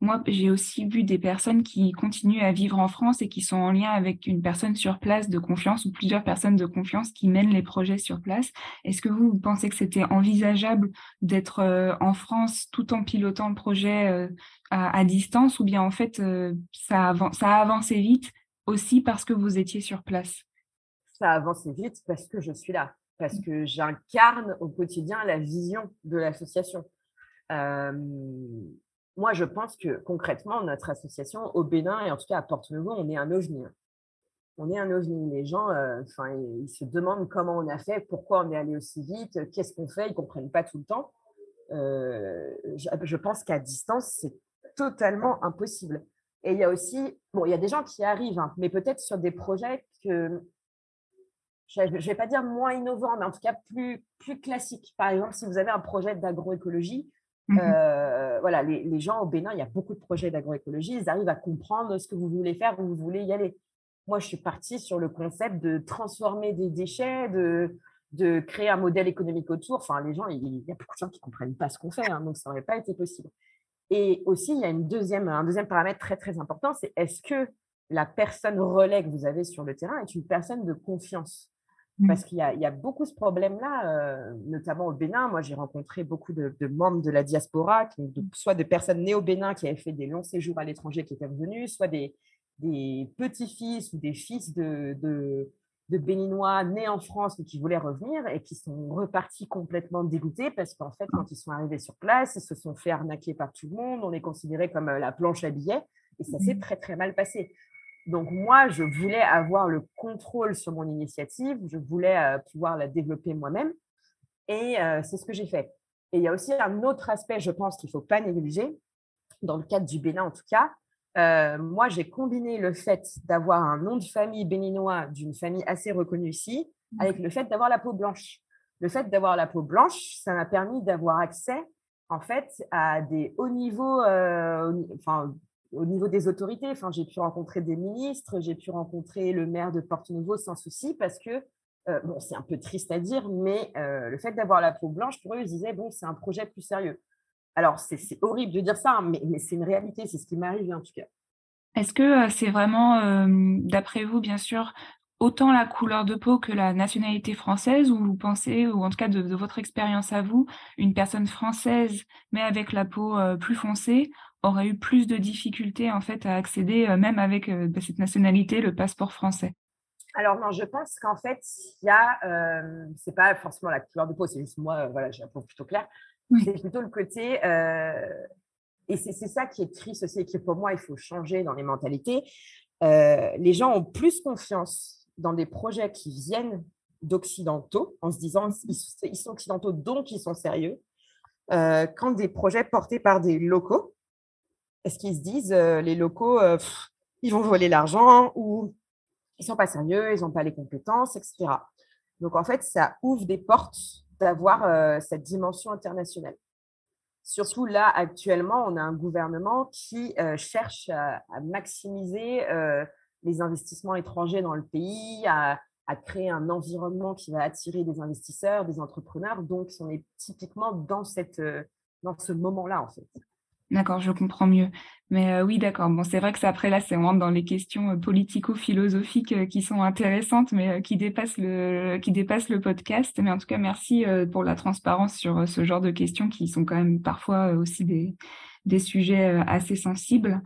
moi, j'ai aussi vu des personnes qui continuent à vivre en France et qui sont en lien avec une personne sur place de confiance ou plusieurs personnes de confiance qui mènent les projets sur place. Est-ce que vous, pensez que c'était envisageable d'être euh, en France tout en pilotant le projet à, distance ou bien en fait, ça, ça a avancé vite aussi parce que vous étiez sur place? Ça avance vite parce que je suis là, parce que j'incarne au quotidien la vision de l'association. moi, je pense que concrètement, notre association au Bénin et en tout cas à Porte-Nouveau, on est un ovni. Hein. On est un ovni. Les gens, euh, enfin, ils se demandent comment on a fait, pourquoi on est allé aussi vite, qu'est-ce qu'on fait, ils ne comprennent pas tout le temps. Euh, je, pense qu'à distance, c'est totalement impossible. Et il y a aussi, bon, il y a des gens qui arrivent, hein, mais peut-être sur des projets que je ne vais pas dire moins innovant, mais en tout cas plus, plus classique. Par exemple, si vous avez un projet d'agroécologie, mmh euh, voilà, les, gens au Bénin, il y a beaucoup de projets d'agroécologie, ils arrivent à comprendre ce que vous voulez faire, où vous voulez y aller. Moi, je suis partie sur le concept de transformer des déchets, de, de créer un modèle économique autour. Enfin, les gens, il, y a beaucoup de gens qui ne comprennent pas ce qu'on fait, hein, donc ça n'aurait pas été possible. Et aussi, il y a une deuxième, un deuxième paramètre très, très important, c'est est-ce que la personne relais que vous avez sur le terrain est une personne de confiance? Parce qu'il y, a beaucoup ce problème-là, euh, notamment au Bénin. Moi, j'ai rencontré beaucoup de, membres de la diaspora, soit de personnes nées au Bénin qui avaient fait des longs séjours à l'étranger qui étaient revenus, soit des, petits-fils ou des fils de, de, Béninois nés en France mais qui voulaient revenir et qui sont repartis complètement dégoûtés parce qu'en fait, quand ils sont arrivés sur place, ils se sont fait arnaquer par tout le monde. On les considérait comme euh, la planche à billets et ça s'est mmh. très, très mal passé. Donc moi, je voulais avoir le contrôle sur mon initiative, je voulais euh, pouvoir la développer moi-même et euh, c'est ce que j'ai fait. Et il y a aussi un autre aspect, je pense, qu'il ne faut pas négliger, dans le cadre du Bénin en tout cas. Euh, moi, j'ai combiné le fait d'avoir un nom de famille béninois d'une famille assez reconnue ici avec le fait d'avoir la peau blanche. Le fait d'avoir la peau blanche, ça m'a permis d'avoir accès en fait à des hauts niveaux, enfin au niveau des autorités. J'ai pu rencontrer des ministres, j'ai pu rencontrer le maire de Porto-Nouveau sans souci parce que, euh, bon, c'est un peu triste à dire, mais euh, le fait d'avoir la peau blanche, pour eux, ils disaient, bon, c'est un projet plus sérieux. Alors, c'est horrible de dire ça, hein, mais, mais c'est une réalité, c'est ce qui m'arrive en tout cas. Est-ce que euh, c'est vraiment, d'après vous, bien sûr, autant la couleur de peau que la nationalité française, ou vous pensez, ou en tout cas de, de votre expérience à vous, une personne française, mais avec la peau plus foncée, aurait eu plus de difficultés en fait à accéder, euh, même avec euh, bah, cette nationalité, le passeport français? Alors non, je pense qu'en fait, il y a, euh, c'est pas forcément la couleur de peau, c'est juste moi, voilà, j'ai la peau plutôt claire. C'est plutôt le côté, et c'est ça qui est triste aussi, et qui pour moi, il faut changer dans les mentalités. les gens ont plus confiance dans des projets qui viennent d'occidentaux, en se disant ils, sont occidentaux, donc ils sont sérieux, quand des projets portés par des locaux, est-ce qu'ils se disent, euh, les locaux, euh, ils vont voler l'argent ou ils sont pas sérieux, ils n'ont pas les compétences, etc. Donc, en fait, ça ouvre des portes d'avoir euh, cette dimension internationale. Surtout là, actuellement, on a un gouvernement qui cherche à, maximiser les investissements étrangers dans le pays, à, créer un environnement qui va attirer des investisseurs, des entrepreneurs. Donc, on est typiquement dans, cette, dans ce moment-là, en fait. D'accord, je comprends mieux. Mais euh, oui, d'accord. Bon, c'est vrai que ça, après là, c'est vraiment dans les questions euh, politico-philosophiques euh, qui sont intéressantes, mais qui dépassent le qui dépassent le podcast. Mais en tout cas, merci pour la transparence sur ce genre de questions qui sont quand même parfois aussi des des sujets assez sensibles.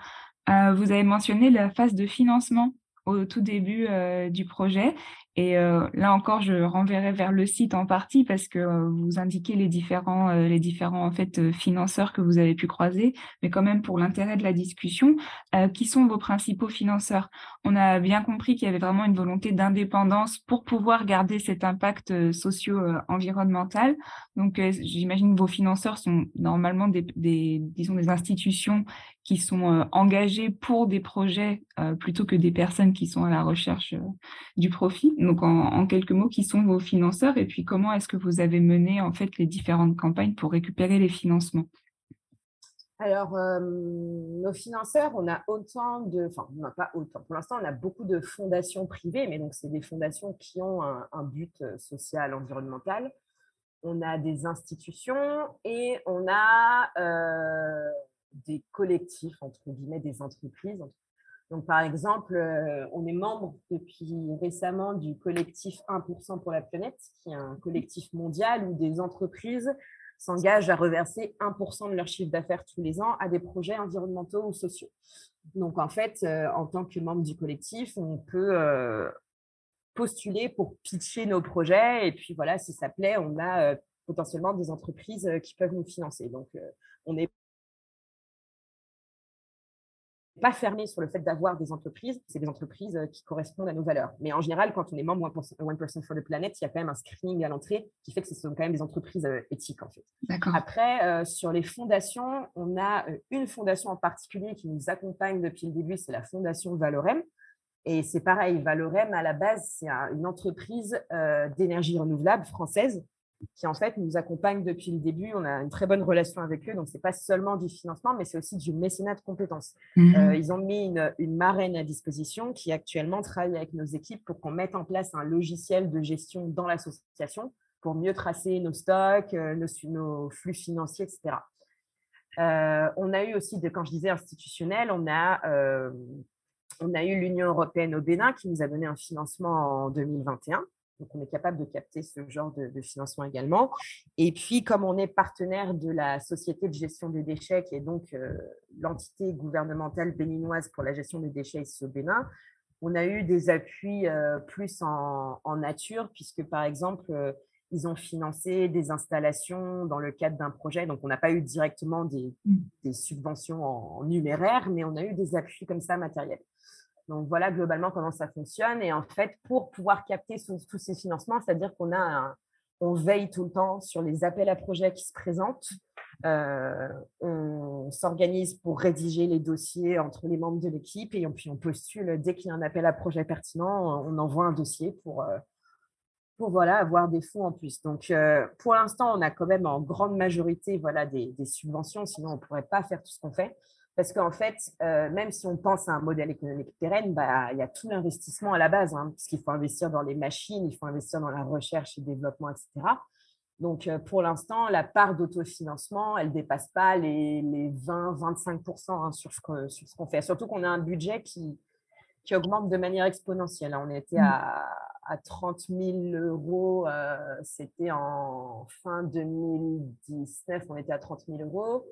Vous avez mentionné la phase de financement au tout début du projet. Et euh, là encore, je renverrai vers le site en partie parce que euh, vous indiquez les différents, euh, les différents en fait financeurs que vous avez pu croiser, mais quand même pour l'intérêt de la discussion, qui sont vos principaux financeurs? On a bien compris qu'il y avait vraiment une volonté d'indépendance pour pouvoir garder cet impact socio-environnemental. Donc, j'imagine que vos financeurs sont normalement des, des institutions qui sont engagées pour des projets plutôt que des personnes qui sont à la recherche du profit. Donc, en, quelques mots, qui sont vos financeurs et puis comment est-ce que vous avez mené en fait les différentes campagnes pour récupérer les financements? Alors, euh, nos financeurs, on a autant de, enfin, pas autant. Pour l'instant, on a beaucoup de fondations privées, mais donc c'est des fondations qui ont un, but euh, social, environnemental. On a des institutions et on a euh, des collectifs, entre guillemets, des entreprises, donc, par exemple, euh, on est membre depuis récemment du collectif 1% pour la planète, qui est un collectif mondial où des entreprises s'engagent à reverser 1% de leur chiffre d'affaires tous les ans à des projets environnementaux ou sociaux. Donc, en fait, euh, en tant que membre du collectif, on peut euh, postuler pour pitcher nos projets. Et puis, voilà, si ça plaît, on a potentiellement des entreprises qui peuvent nous financer. Donc, on est pas fermé sur le fait d'avoir des entreprises. C'est des entreprises euh, qui correspondent à nos valeurs. Mais en général, quand on est membre 1% for the Planet, il y a quand même un screening à l'entrée qui fait que ce sont quand même des entreprises euh, éthiques, en fait. Après, euh, sur les fondations, on a une fondation en particulier qui nous accompagne depuis le début, c'est la fondation Valorem. Et c'est pareil, Valorem, à la base, c'est une entreprise d'énergie renouvelable française qui en fait nous accompagnent depuis le début. On a une très bonne relation avec eux, donc c'est pas seulement du financement, mais c'est aussi du mécénat de compétences. Mhm. Euh, ils ont mis une, une, marraine à disposition qui actuellement travaille avec nos équipes pour qu'on mette en place un logiciel de gestion dans l'association pour mieux tracer nos stocks, euh, nos, nos flux financiers, etc. Euh, on a eu aussi, de, quand je disais institutionnel, on a, on a eu l'Union européenne au Bénin qui nous a donné un financement en 2021 donc, on est capable de capter ce genre de, financement également. Et puis, comme on est partenaire de la Société de gestion des déchets, qui est donc euh, l'entité gouvernementale béninoise pour la gestion des déchets ici au Bénin, on a eu des appuis euh, plus en, nature, puisque par exemple, euh, ils ont financé des installations dans le cadre d'un projet. Donc, on n'a pas eu directement des, mmh. subventions en, numéraire, mais on a eu des appuis comme ça matériels. Donc voilà globalement comment ça fonctionne. Et en fait, pour pouvoir capter tous ces financements, c'est-à-dire qu'on a veille tout le temps sur les appels à projets qui se présentent. Euh, on s'organise pour rédiger les dossiers entre les membres de l'équipe et puis on postule dès qu'il y a un appel à projet pertinent, on envoie un dossier pour, euh, voilà, avoir des fonds en plus. Donc, euh, pour l'instant, on a quand même en grande majorité voilà, des, des subventions, sinon on ne pourrait pas faire tout ce qu'on fait. Parce qu'en fait, euh, même si on pense à un modèle économique pérenne, bah, il y a tout l'investissement à la base, hein, puisqu'il faut investir dans les machines, il faut investir dans la recherche et développement, etc. Donc, euh, pour l'instant, la part d'autofinancement, elle ne dépasse pas les, 20-25% hein, sur ce qu'on fait. Surtout qu'on a un budget qui, qui augmente de manière exponentielle. On était à, à 30 000 euros, euh, c'était en fin 2019, on était à 30 000 euros.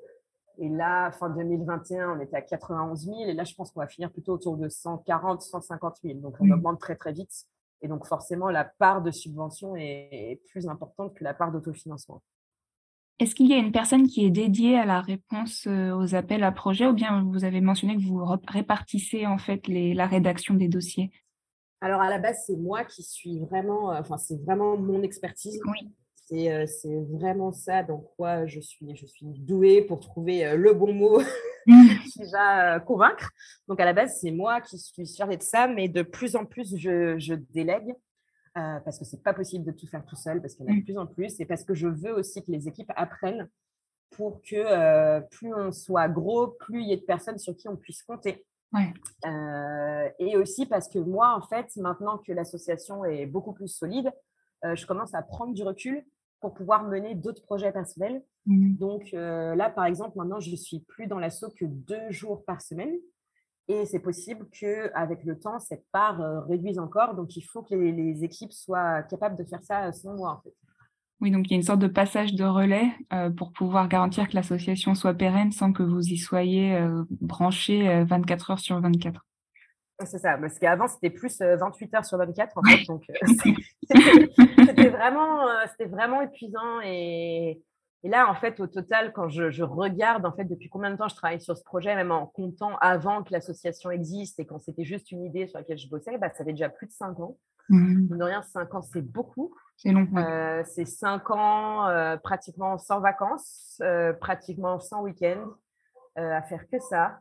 Et là, fin 2021, on était à 91 000. Et là, je pense qu'on va finir plutôt autour de 140, 150 000. Donc, on augmente très, très vite. Et donc, forcément, la part de subvention est plus importante que la part d'autofinancement. Est-ce qu'il y a une personne qui est dédiée à la réponse euh, aux appels à projets ou bien vous avez mentionné que vous répartissez en fait les, la rédaction des dossiers? Alors à la base, c'est moi qui suis vraiment, euh, enfin c'est vraiment mon expertise. Oui. Euh, c'est vraiment ça dans quoi je suis, je suis douée pour trouver euh, le bon mot qui va euh, convaincre. Donc, à la base, c'est moi qui suis chargée de ça, mais de plus en plus, je, délègue parce que c'est pas possible de tout faire tout seul, parce qu'il y en a de mm. plus en plus, et parce que je veux aussi que les équipes apprennent pour que plus on soit gros, plus il y ait de personnes sur qui on puisse compter. et aussi parce que moi, en fait, maintenant que l'association est beaucoup plus solide, je commence à prendre du recul pour pouvoir mener d'autres projets personnels. Mmh. Donc là, par exemple, maintenant, je ne suis plus dans l'assaut que deux jours par semaine. Et c'est possible qu'avec le temps, cette part réduise encore. Donc, il faut que les, les, équipes soient capables de faire ça sans moi, en fait. Oui, donc il y a une sorte de passage de relais euh, pour pouvoir garantir que l'association soit pérenne sans que vous y soyez euh, branché 24 euh, heures sur 24. C'est ça, parce qu'avant c'était plus 28 heures sur 24 en fait, donc c'était vraiment, c'était vraiment épuisant et, et, là en fait au total quand je, je, regarde en fait depuis combien de temps je travaille sur ce projet, même en comptant avant que l'association existe et quand c'était juste une idée sur laquelle je bossais, bah, ça fait déjà plus de 5 ans. Mmh. De rien, 5 ans c'est beaucoup. C'est long. Euh, c'est cinq ans euh, pratiquement sans vacances, euh, pratiquement sans week-end, à faire que ça.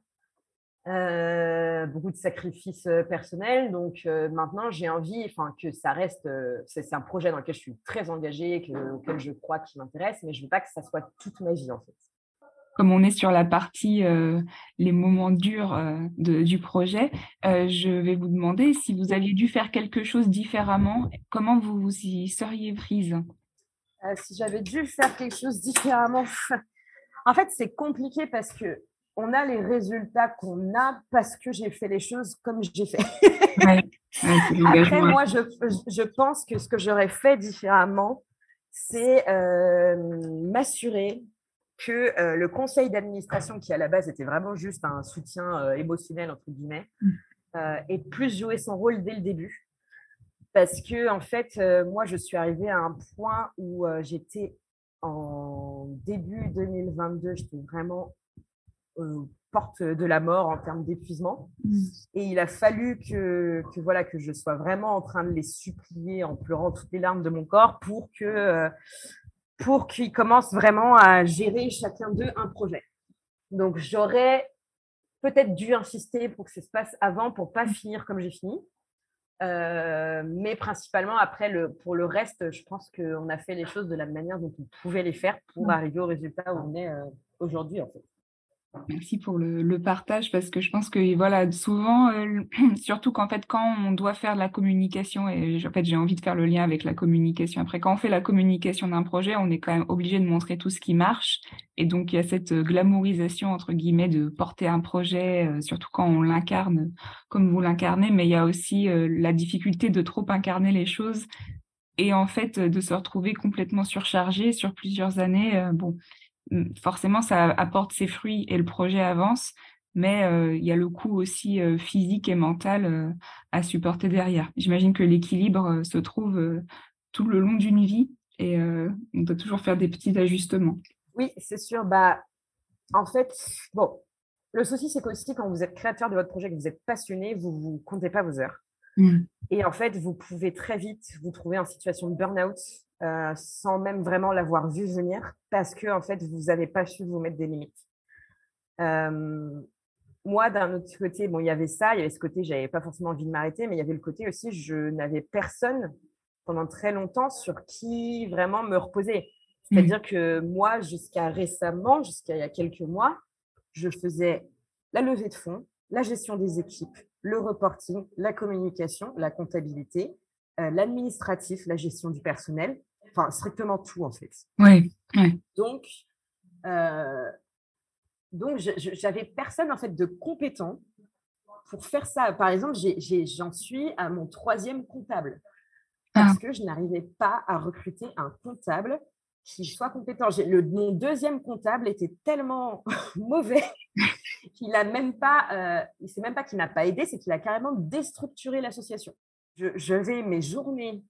Beaucoup de sacrifices personnels. Donc maintenant, j'ai envie enfin, que ça reste. c'est un projet dans lequel je suis très engagée, que, auquel je crois, qui m'intéresse, mais je ne veux pas que ça soit toute ma vie en fait comme on est sur la partie euh, les moments durs euh, du projet, euh, je vais vous demander si vous aviez dû faire quelque chose différemment, comment vous vous y seriez prise? Si j'avais dû faire quelque chose différemment, en fait c'est compliqué parce que on a les résultats qu'on a parce que j'ai fait les choses comme j'ai fait. Après, moi, je, je, pense que ce que j'aurais fait différemment, c'est m'assurer que euh, le conseil d'administration, qui à la base était vraiment juste un soutien euh, émotionnel, entre guillemets, mm. euh, ait plus joué son rôle dès le début. Parce que, en fait, moi, je suis arrivée à un point où j'étais en début 2022, j'étais vraiment porte de la mort en termes d'épuisement. Mm. Et il a fallu que, que, voilà, que je sois vraiment en train de les supplier en pleurant toutes les larmes de mon corps pour que pour qu'ils commencent vraiment à gérer chacun d'eux un projet. Donc, j'aurais peut-être dû insister pour que ça se passe avant, pour pas finir comme j'ai fini. Euh, mais principalement, après, le, pour le reste, je pense qu'on a fait les choses de la manière dont on pouvait les faire pour mmh. arriver au résultat où on est euh, aujourd'hui, en fait. Merci pour le, partage parce que je pense que voilà souvent euh, surtout qu'en fait quand on doit faire de la communication et en fait j'ai envie de faire le lien avec la communication. Après quand on fait la communication d'un projet on est quand même obligé de montrer tout ce qui marche. Et donc il y a cette glamourisation entre guillemets de porter un projet euh, surtout quand on l'incarne comme vous l'incarnez. Mais il y a aussi euh, la difficulté de trop incarner les choses et en fait de se retrouver complètement surchargé sur plusieurs années bon forcément, ça apporte ses fruits et le projet avance, mais euh, il y a le coût aussi euh, physique et mental euh, à supporter derrière. J'imagine que l'équilibre se trouve tout le long d'une vie et on doit toujours faire des petits ajustements. Oui, c'est sûr. Bah, en fait, bon, le souci, c'est qu'aussi, quand vous êtes créateur de votre projet, que vous êtes passionné, vous ne comptez pas vos heures. Mmh. Et en fait, vous pouvez très vite vous trouver en situation de burn-out euh, sans même vraiment l'avoir vu venir parce que en fait vous n'avez pas su vous mettre des limites. Euh, moi, d'un autre côté, bon, il y avait ça, il y avait ce côté, j'avais pas forcément envie de m'arrêter, mais il y avait le côté aussi, je n'avais personne pendant très longtemps sur qui vraiment me reposer. C'est-à-dire que moi, jusqu'à récemment, jusqu'à il y a quelques mois, je faisais la levée de fonds, la gestion des équipes, le reporting, la communication, la comptabilité, euh, l'administratif, la gestion du personnel, enfin strictement tout en fait. Oui. Donc, euh, donc j'avais personne en fait de compétent pour faire ça. Par exemple, j'en suis à mon troisième comptable parce ah. que je n'arrivais pas à recruter un comptable qui soit compétent. Le, mon deuxième comptable était tellement mauvais qu'il a même pas, euh, c'est même pas qu'il n'a pas aidé, c'est qu'il a carrément déstructuré l'association. Je, je vais mes journées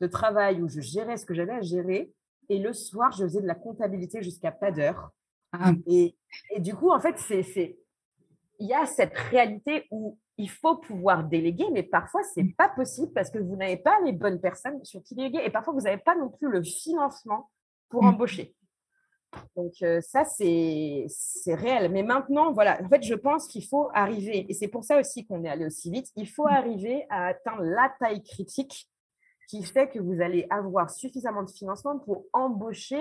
de travail où je gérais ce que j'avais à gérer. Et le soir, je faisais de la comptabilité jusqu'à pas d'heure. Ah. Et, et, du coup, en fait, c'est, il y a cette réalité où il faut pouvoir déléguer, mais parfois, c'est mm. pas possible parce que vous n'avez pas les bonnes personnes sur qui déléguer. Et parfois, vous n'avez pas non plus le financement pour mm. embaucher. Donc, euh, ça, c'est, réel. Mais maintenant, voilà, en fait, je pense qu'il faut arriver, et c'est pour ça aussi qu'on est allé aussi vite, il faut mm. arriver à atteindre la taille critique qui fait que vous allez avoir suffisamment de financement pour embaucher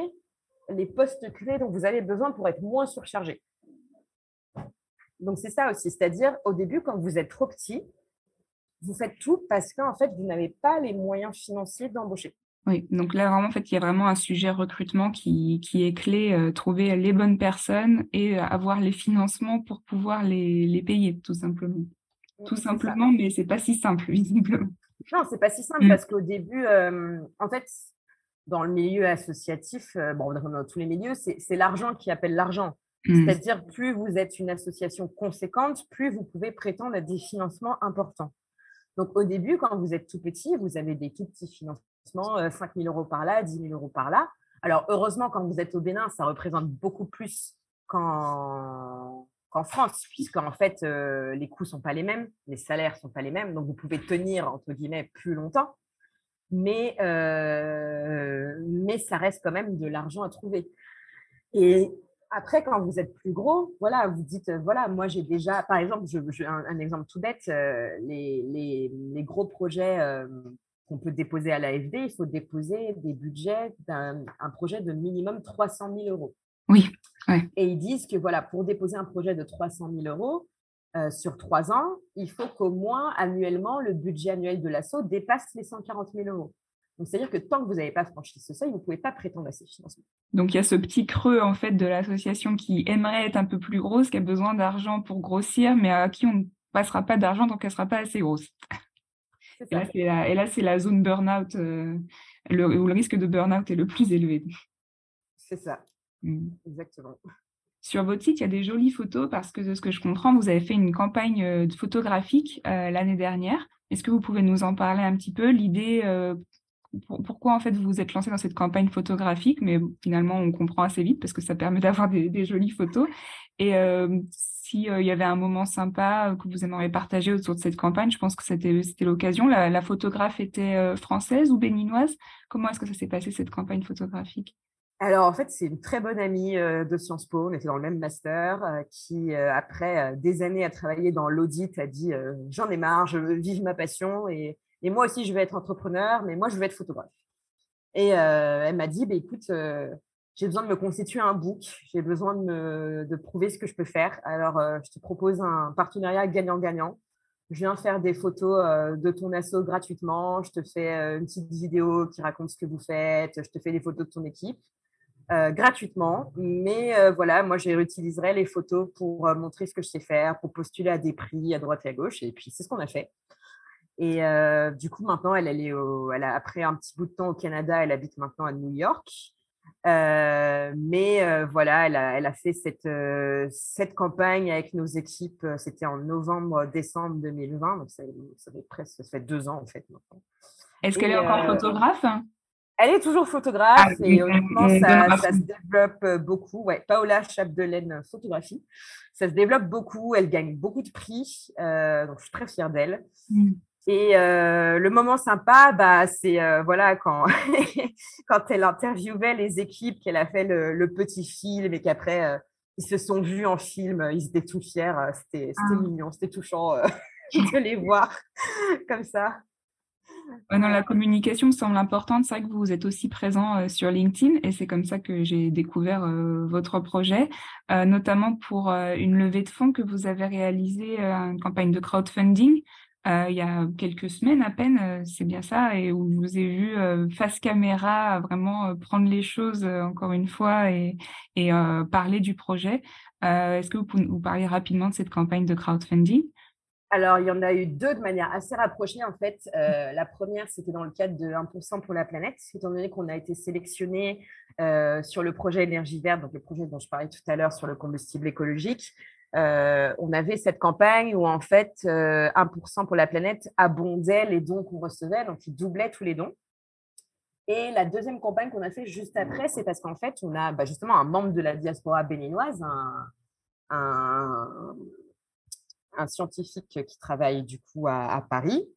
les postes clés dont vous avez besoin pour être moins surchargé. Donc, c'est ça aussi. C'est-à-dire, au début, quand vous êtes trop petit, vous faites tout parce qu'en fait, vous n'avez pas les moyens financiers d'embaucher. Oui, donc là, vraiment, en fait, il y a vraiment un sujet recrutement qui, qui est clé, euh, trouver les bonnes personnes et avoir les financements pour pouvoir les, les payer, tout simplement. Tout simplement, mais c'est pas si simple, visiblement. Non, c'est pas si simple mm. parce qu'au début, euh, en fait, dans le milieu associatif, euh, bon, dans tous les milieux, c'est l'argent qui appelle l'argent. Mm. C'est-à-dire, plus vous êtes une association conséquente, plus vous pouvez prétendre à des financements importants. Donc, au début, quand vous êtes tout petit, vous avez des tout petits financements 5 euh, 000 euros par là, 10 000 euros par là. Alors, heureusement, quand vous êtes au Bénin, ça représente beaucoup plus qu'en France, puisqu'en fait, euh, les coûts ne sont pas les mêmes, les salaires ne sont pas les mêmes, donc vous pouvez tenir, entre guillemets, plus longtemps, mais, euh, mais ça reste quand même de l'argent à trouver. Et après, quand vous êtes plus gros, voilà, vous dites, voilà, moi j'ai déjà, par exemple, je, un, exemple tout bête, les, les, les, gros projets qu'on peut déposer à l'AFD, il faut déposer des budgets d'un projet de minimum 300 000 euros. Oui. Et ils disent que voilà, pour déposer un projet de 300 000 euros euh, sur trois ans, il faut qu'au moins annuellement, le budget annuel de l'assaut dépasse les 140 000 euros. Donc, c'est-à-dire que tant que vous n'avez pas franchi ce seuil, vous ne pouvez pas prétendre à ces financements. Donc, il y a ce petit creux, en fait, de l'association qui aimerait être un peu plus grosse, qui a besoin d'argent pour grossir, mais à qui on ne passera pas d'argent tant qu'elle ne sera pas assez grosse. Et là, c'est la, zone burn-out, euh, où le risque de burn-out est le plus élevé. C'est ça. Mmh. Exactement. Sur votre site, il y a des jolies photos parce que de ce que je comprends, vous avez fait une campagne euh, photographique euh, l'année dernière. Est-ce que vous pouvez nous en parler un petit peu L'idée, pourquoi en fait vous vous êtes lancé dans cette campagne photographique? Mais finalement, on comprend assez vite parce que ça permet d'avoir des, jolies photos. Et s'il y avait un moment sympa que vous aimeriez partager autour de cette campagne, je pense que c'était l'occasion. La, photographe était française ou béninoise? Comment est-ce que ça s'est passé cette campagne photographique? Alors, en fait, c'est une très bonne amie de Sciences Po. On était dans le même master qui, après des années à travailler dans l'audit, a dit J'en ai marre, je veux vivre ma passion et, moi aussi, je vais être entrepreneur, mais moi, je veux être photographe. Et elle m'a dit bah, Écoute, j'ai besoin de me constituer un book, j'ai besoin de, me, de prouver ce que je peux faire. Alors, je te propose un partenariat gagnant-gagnant. Je viens faire des photos de ton assaut gratuitement. Je te fais une petite vidéo qui raconte ce que vous faites. Je te fais des photos de ton équipe. Euh, gratuitement. Mais euh, voilà, moi, je réutiliserai les photos pour euh, montrer ce que je sais faire, pour postuler à des prix à droite et à gauche. Et puis, c'est ce qu'on a fait. Et du coup, maintenant, elle, elle est elle a, après un petit bout de temps au Canada, elle habite maintenant à New York. mais voilà, elle a, elle a fait cette, cette campagne avec nos équipes. C'était en novembre, décembre 2020. Donc, ça, ça fait presque ça fait deux ans, en fait, maintenant. Est-ce qu'elle est encore photographe? Elle est toujours photographe ah, et honnêtement, ça, se développe euh, beaucoup. Ouais, Paola Chapdelaine euh, Photographie. Ça se développe beaucoup. Elle gagne beaucoup de prix. Euh, donc, je suis très fière d'elle. Mm. Et le moment sympa, bah, c'est voilà quand, quand elle interviewait les équipes, qu'elle a fait le, petit film et qu'après, ils se sont vus en film. Ils étaient tout fiers. C'était ah. mignon, c'était touchant de les voir comme ça la communication me semble importante. C'est vrai que vous êtes aussi présent euh, sur LinkedIn et c'est comme ça que j'ai découvert euh, votre projet, euh, notamment pour une levée de fonds que vous avez réalisée, une campagne de crowdfunding. il y a quelques semaines à peine, c'est bien ça, et où je vous ai vu face caméra vraiment prendre les choses encore une fois et, et parler du projet. Est-ce que vous pouvez vous parler rapidement de cette campagne de crowdfunding? Alors, il y en a eu deux de manière assez rapprochée. En fait, euh, la première, c'était dans le cadre de 1% pour la planète, étant donné qu'on a été sélectionné euh, sur le projet énergie verte, donc le projet dont je parlais tout à l'heure sur le combustible écologique. Euh, on avait cette campagne où, en fait, 1% pour la planète abondait les dons qu'on recevait, donc il doublait tous les dons. Et la deuxième campagne qu'on a fait juste après, c'est parce qu'en fait, on a bah, justement un membre de la diaspora béninoise, un un scientifique qui travaille du coup à, Paris,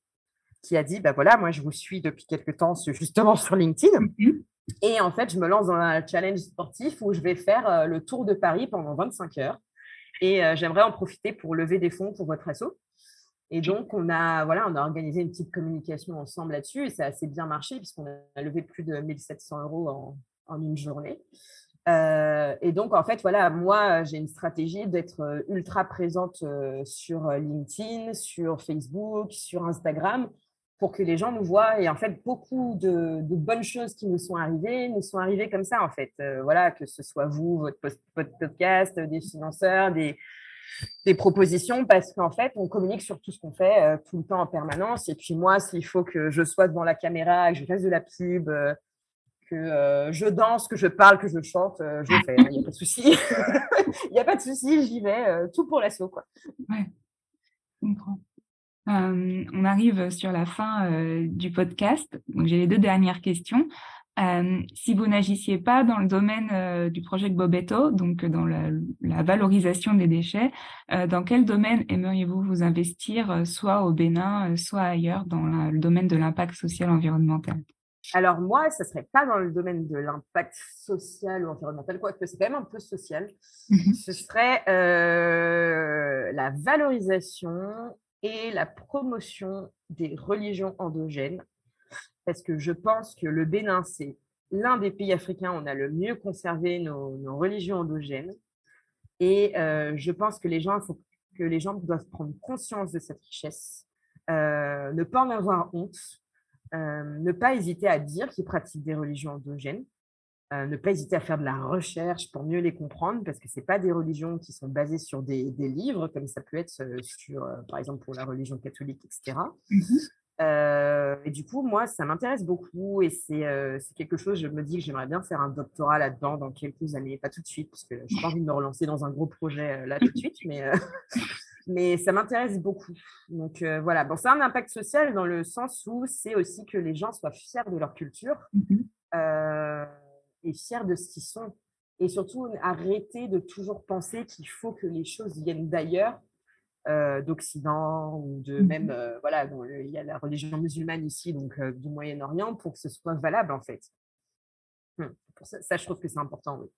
qui a dit, bah voilà, moi je vous suis depuis quelques temps justement sur LinkedIn. Mhm. Et en fait, je me lance dans un challenge sportif où je vais faire euh, le tour de Paris pendant 25 heures. Et euh, j'aimerais en profiter pour lever des fonds pour votre assaut. Et donc, on a, voilà, on a organisé une petite communication ensemble là-dessus et ça a assez bien marché puisqu'on a levé plus de 1700 euros en, en une journée. Euh, et donc, en fait, voilà, moi, j'ai une stratégie d'être euh, ultra présente euh, sur LinkedIn, sur Facebook, sur Instagram, pour que les gens nous voient. Et en fait, beaucoup de, bonnes choses qui nous sont arrivées nous sont arrivées comme ça, en fait. Voilà, que ce soit vous, votre, podcast, des financeurs, des, propositions, parce qu'en fait, on communique sur tout ce qu'on fait tout le temps en permanence. Et puis moi, s'il faut que je sois devant la caméra, que je fasse de la pub, que je danse, que je parle, que je chante, je le fais. Il n'y a pas de souci. Il n'y a pas de souci, j'y vais. tout pour l'assaut, je. Euh, on arrive sur la fin euh, du podcast. J'ai les deux dernières questions. Euh, si vous n'agissiez pas dans le domaine du projet Bobetto, donc dans la, valorisation des déchets, dans quel domaine aimeriez-vous vous investir, soit au Bénin, soit ailleurs, dans le domaine de l'impact social environnemental? Alors moi, ce ne serait pas dans le domaine de l'impact social ou environnemental, quoique c'est quand même un peu social. Mhm. Ce serait la valorisation et la promotion des religions endogènes, parce que je pense que le Bénin, c'est l'un des pays africains où on a le mieux conservé nos, religions endogènes. Et euh, je pense que les gens, faut que les gens doivent prendre conscience de cette richesse, euh, ne pas en avoir honte, euh, ne pas hésiter à dire qu'ils pratiquent des religions endogènes, euh, ne pas hésiter à faire de la recherche pour mieux les comprendre, parce que ce pas des religions qui sont basées sur des, livres, comme ça peut être sur, euh, par exemple, pour la religion catholique, etc. Mmh et du coup, moi, ça m'intéresse beaucoup et c'est quelque chose, je me dis que j'aimerais bien faire un doctorat là-dedans dans quelques années, pas tout de suite, parce que je n'ai pas envie de me relancer dans un gros projet là tout de suite, mais, mais ça m'intéresse beaucoup. Donc voilà, bon, ça a un impact social dans le sens où c'est aussi que les gens soient fiers de leur culture. Mmh et fiers de ce qu'ils sont. Et surtout, arrêter de toujours penser qu'il faut que les choses viennent d'ailleurs, euh, d'Occident ou de mmh même, euh, voilà, il y a la religion musulmane ici, donc euh, du Moyen-Orient, pour que ce soit valable en fait. Hum, ça, ça, je trouve que c'est important, oui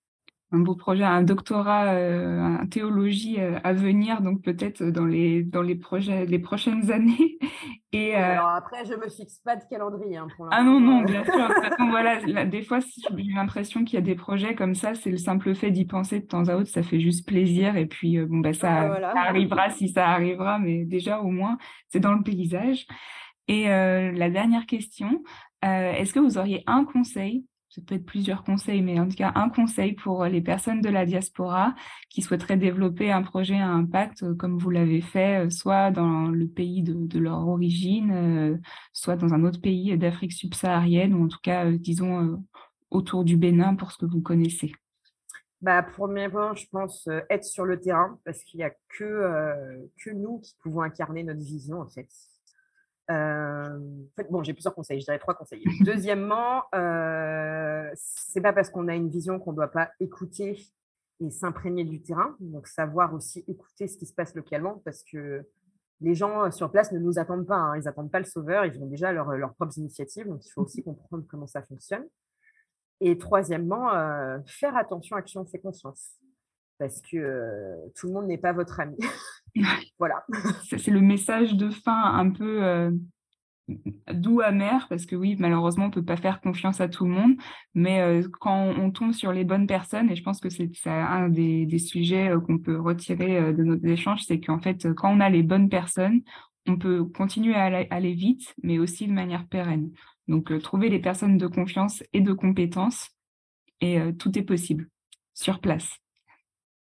un beau projet, un doctorat euh, en théologie euh, à venir, donc peut-être dans les, dans les, projets, les prochaines années. Et, euh, Alors après, je ne me fixe pas de calendrier hein, pour Ah non, non, bien sûr. voilà, des fois, j'ai l'impression qu'il y a des projets comme ça, c'est le simple fait d'y penser de temps à autre, ça fait juste plaisir. Et puis, bon, bah, ça, ça, arrivera si ça arrivera, mais déjà, au moins, c'est dans le paysage. Et la dernière question, est-ce que vous auriez un conseil ça peut être plusieurs conseils, mais en tout cas un conseil pour les personnes de la diaspora qui souhaiteraient développer un projet à impact euh, comme vous l'avez fait, euh, soit dans le pays de, leur origine, euh, soit dans un autre pays d'Afrique subsaharienne, ou en tout cas, disons, autour du Bénin pour ce que vous connaissez. Bah, premièrement, je pense être sur le terrain parce qu'il n'y a que, que nous qui pouvons incarner notre vision en fait. Euh, bon, j'ai plusieurs conseils, je dirais trois conseils. Deuxièmement, euh, c'est pas parce qu'on a une vision qu'on ne doit pas écouter et s'imprégner du terrain, donc savoir aussi écouter ce qui se passe localement, parce que les gens sur place ne nous attendent pas, hein. ils n'attendent pas le sauveur, ils ont déjà leurs leur propres initiatives, donc il faut aussi comprendre comment ça fonctionne. Et troisièmement, euh, faire attention à qui on fait confiance, parce que euh, tout le monde n'est pas votre ami. voilà. C'est le message de fin un peu euh, doux, amer, parce que oui, malheureusement, on ne peut pas faire confiance à tout le monde, mais euh, quand on tombe sur les bonnes personnes, et je pense que c'est un des, sujets euh, qu'on peut retirer de notre échange, c'est qu'en fait, quand on a les bonnes personnes, on peut continuer à aller, vite, mais aussi de manière pérenne. Donc, trouver les personnes de confiance et de compétences, et tout est possible sur place.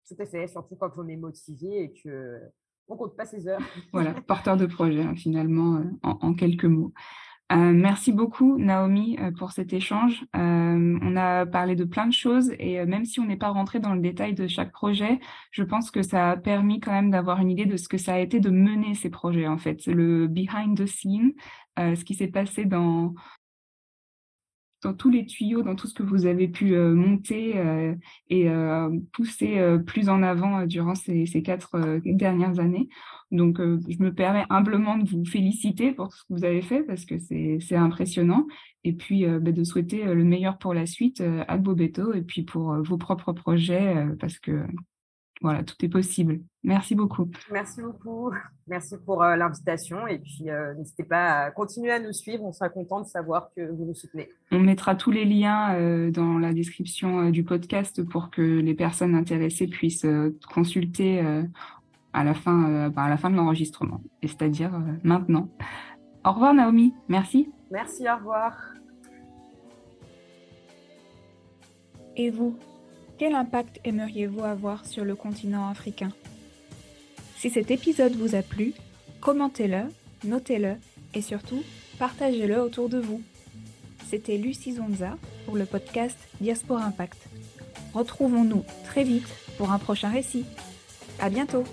Tout à fait, surtout quand on est motivé et que on compte pas ses heures. voilà, porteur de projet hein, finalement, euh, en, quelques mots. Euh, merci beaucoup Naomi euh, pour cet échange. on a parlé de plein de choses et même si on n'est pas rentré dans le détail de chaque projet, je pense que ça a permis quand même d'avoir une idée de ce que ça a été de mener ces projets en fait, le behind the scene, ce qui s'est passé dans dans tous les tuyaux, dans tout ce que vous avez pu euh, monter euh, et euh, pousser plus en avant durant ces, quatre dernières années. Donc, je me permets humblement de vous féliciter pour ce que vous avez fait parce que c'est impressionnant. Et puis, bah, de souhaiter le meilleur pour la suite à Bobeto et puis pour vos propres projets parce que voilà, tout est possible. Merci beaucoup. Merci beaucoup. Merci pour euh, l'invitation. Et puis, euh, n'hésitez pas à continuer à nous suivre. On sera content de savoir que vous nous soutenez. On mettra tous les liens euh, dans la description du podcast pour que les personnes intéressées puissent consulter à, la fin, bah, à la fin de l'enregistrement, c'est-à-dire maintenant. Au revoir Naomi, merci. Merci, au revoir. Et vous, quel impact aimeriez-vous avoir sur le continent africain? Si cet épisode vous a plu, commentez-le, notez-le et surtout, partagez-le autour de vous. C'était Lucie Zonza pour le podcast Diaspora Impact. Retrouvons-nous très vite pour un prochain récit. À bientôt!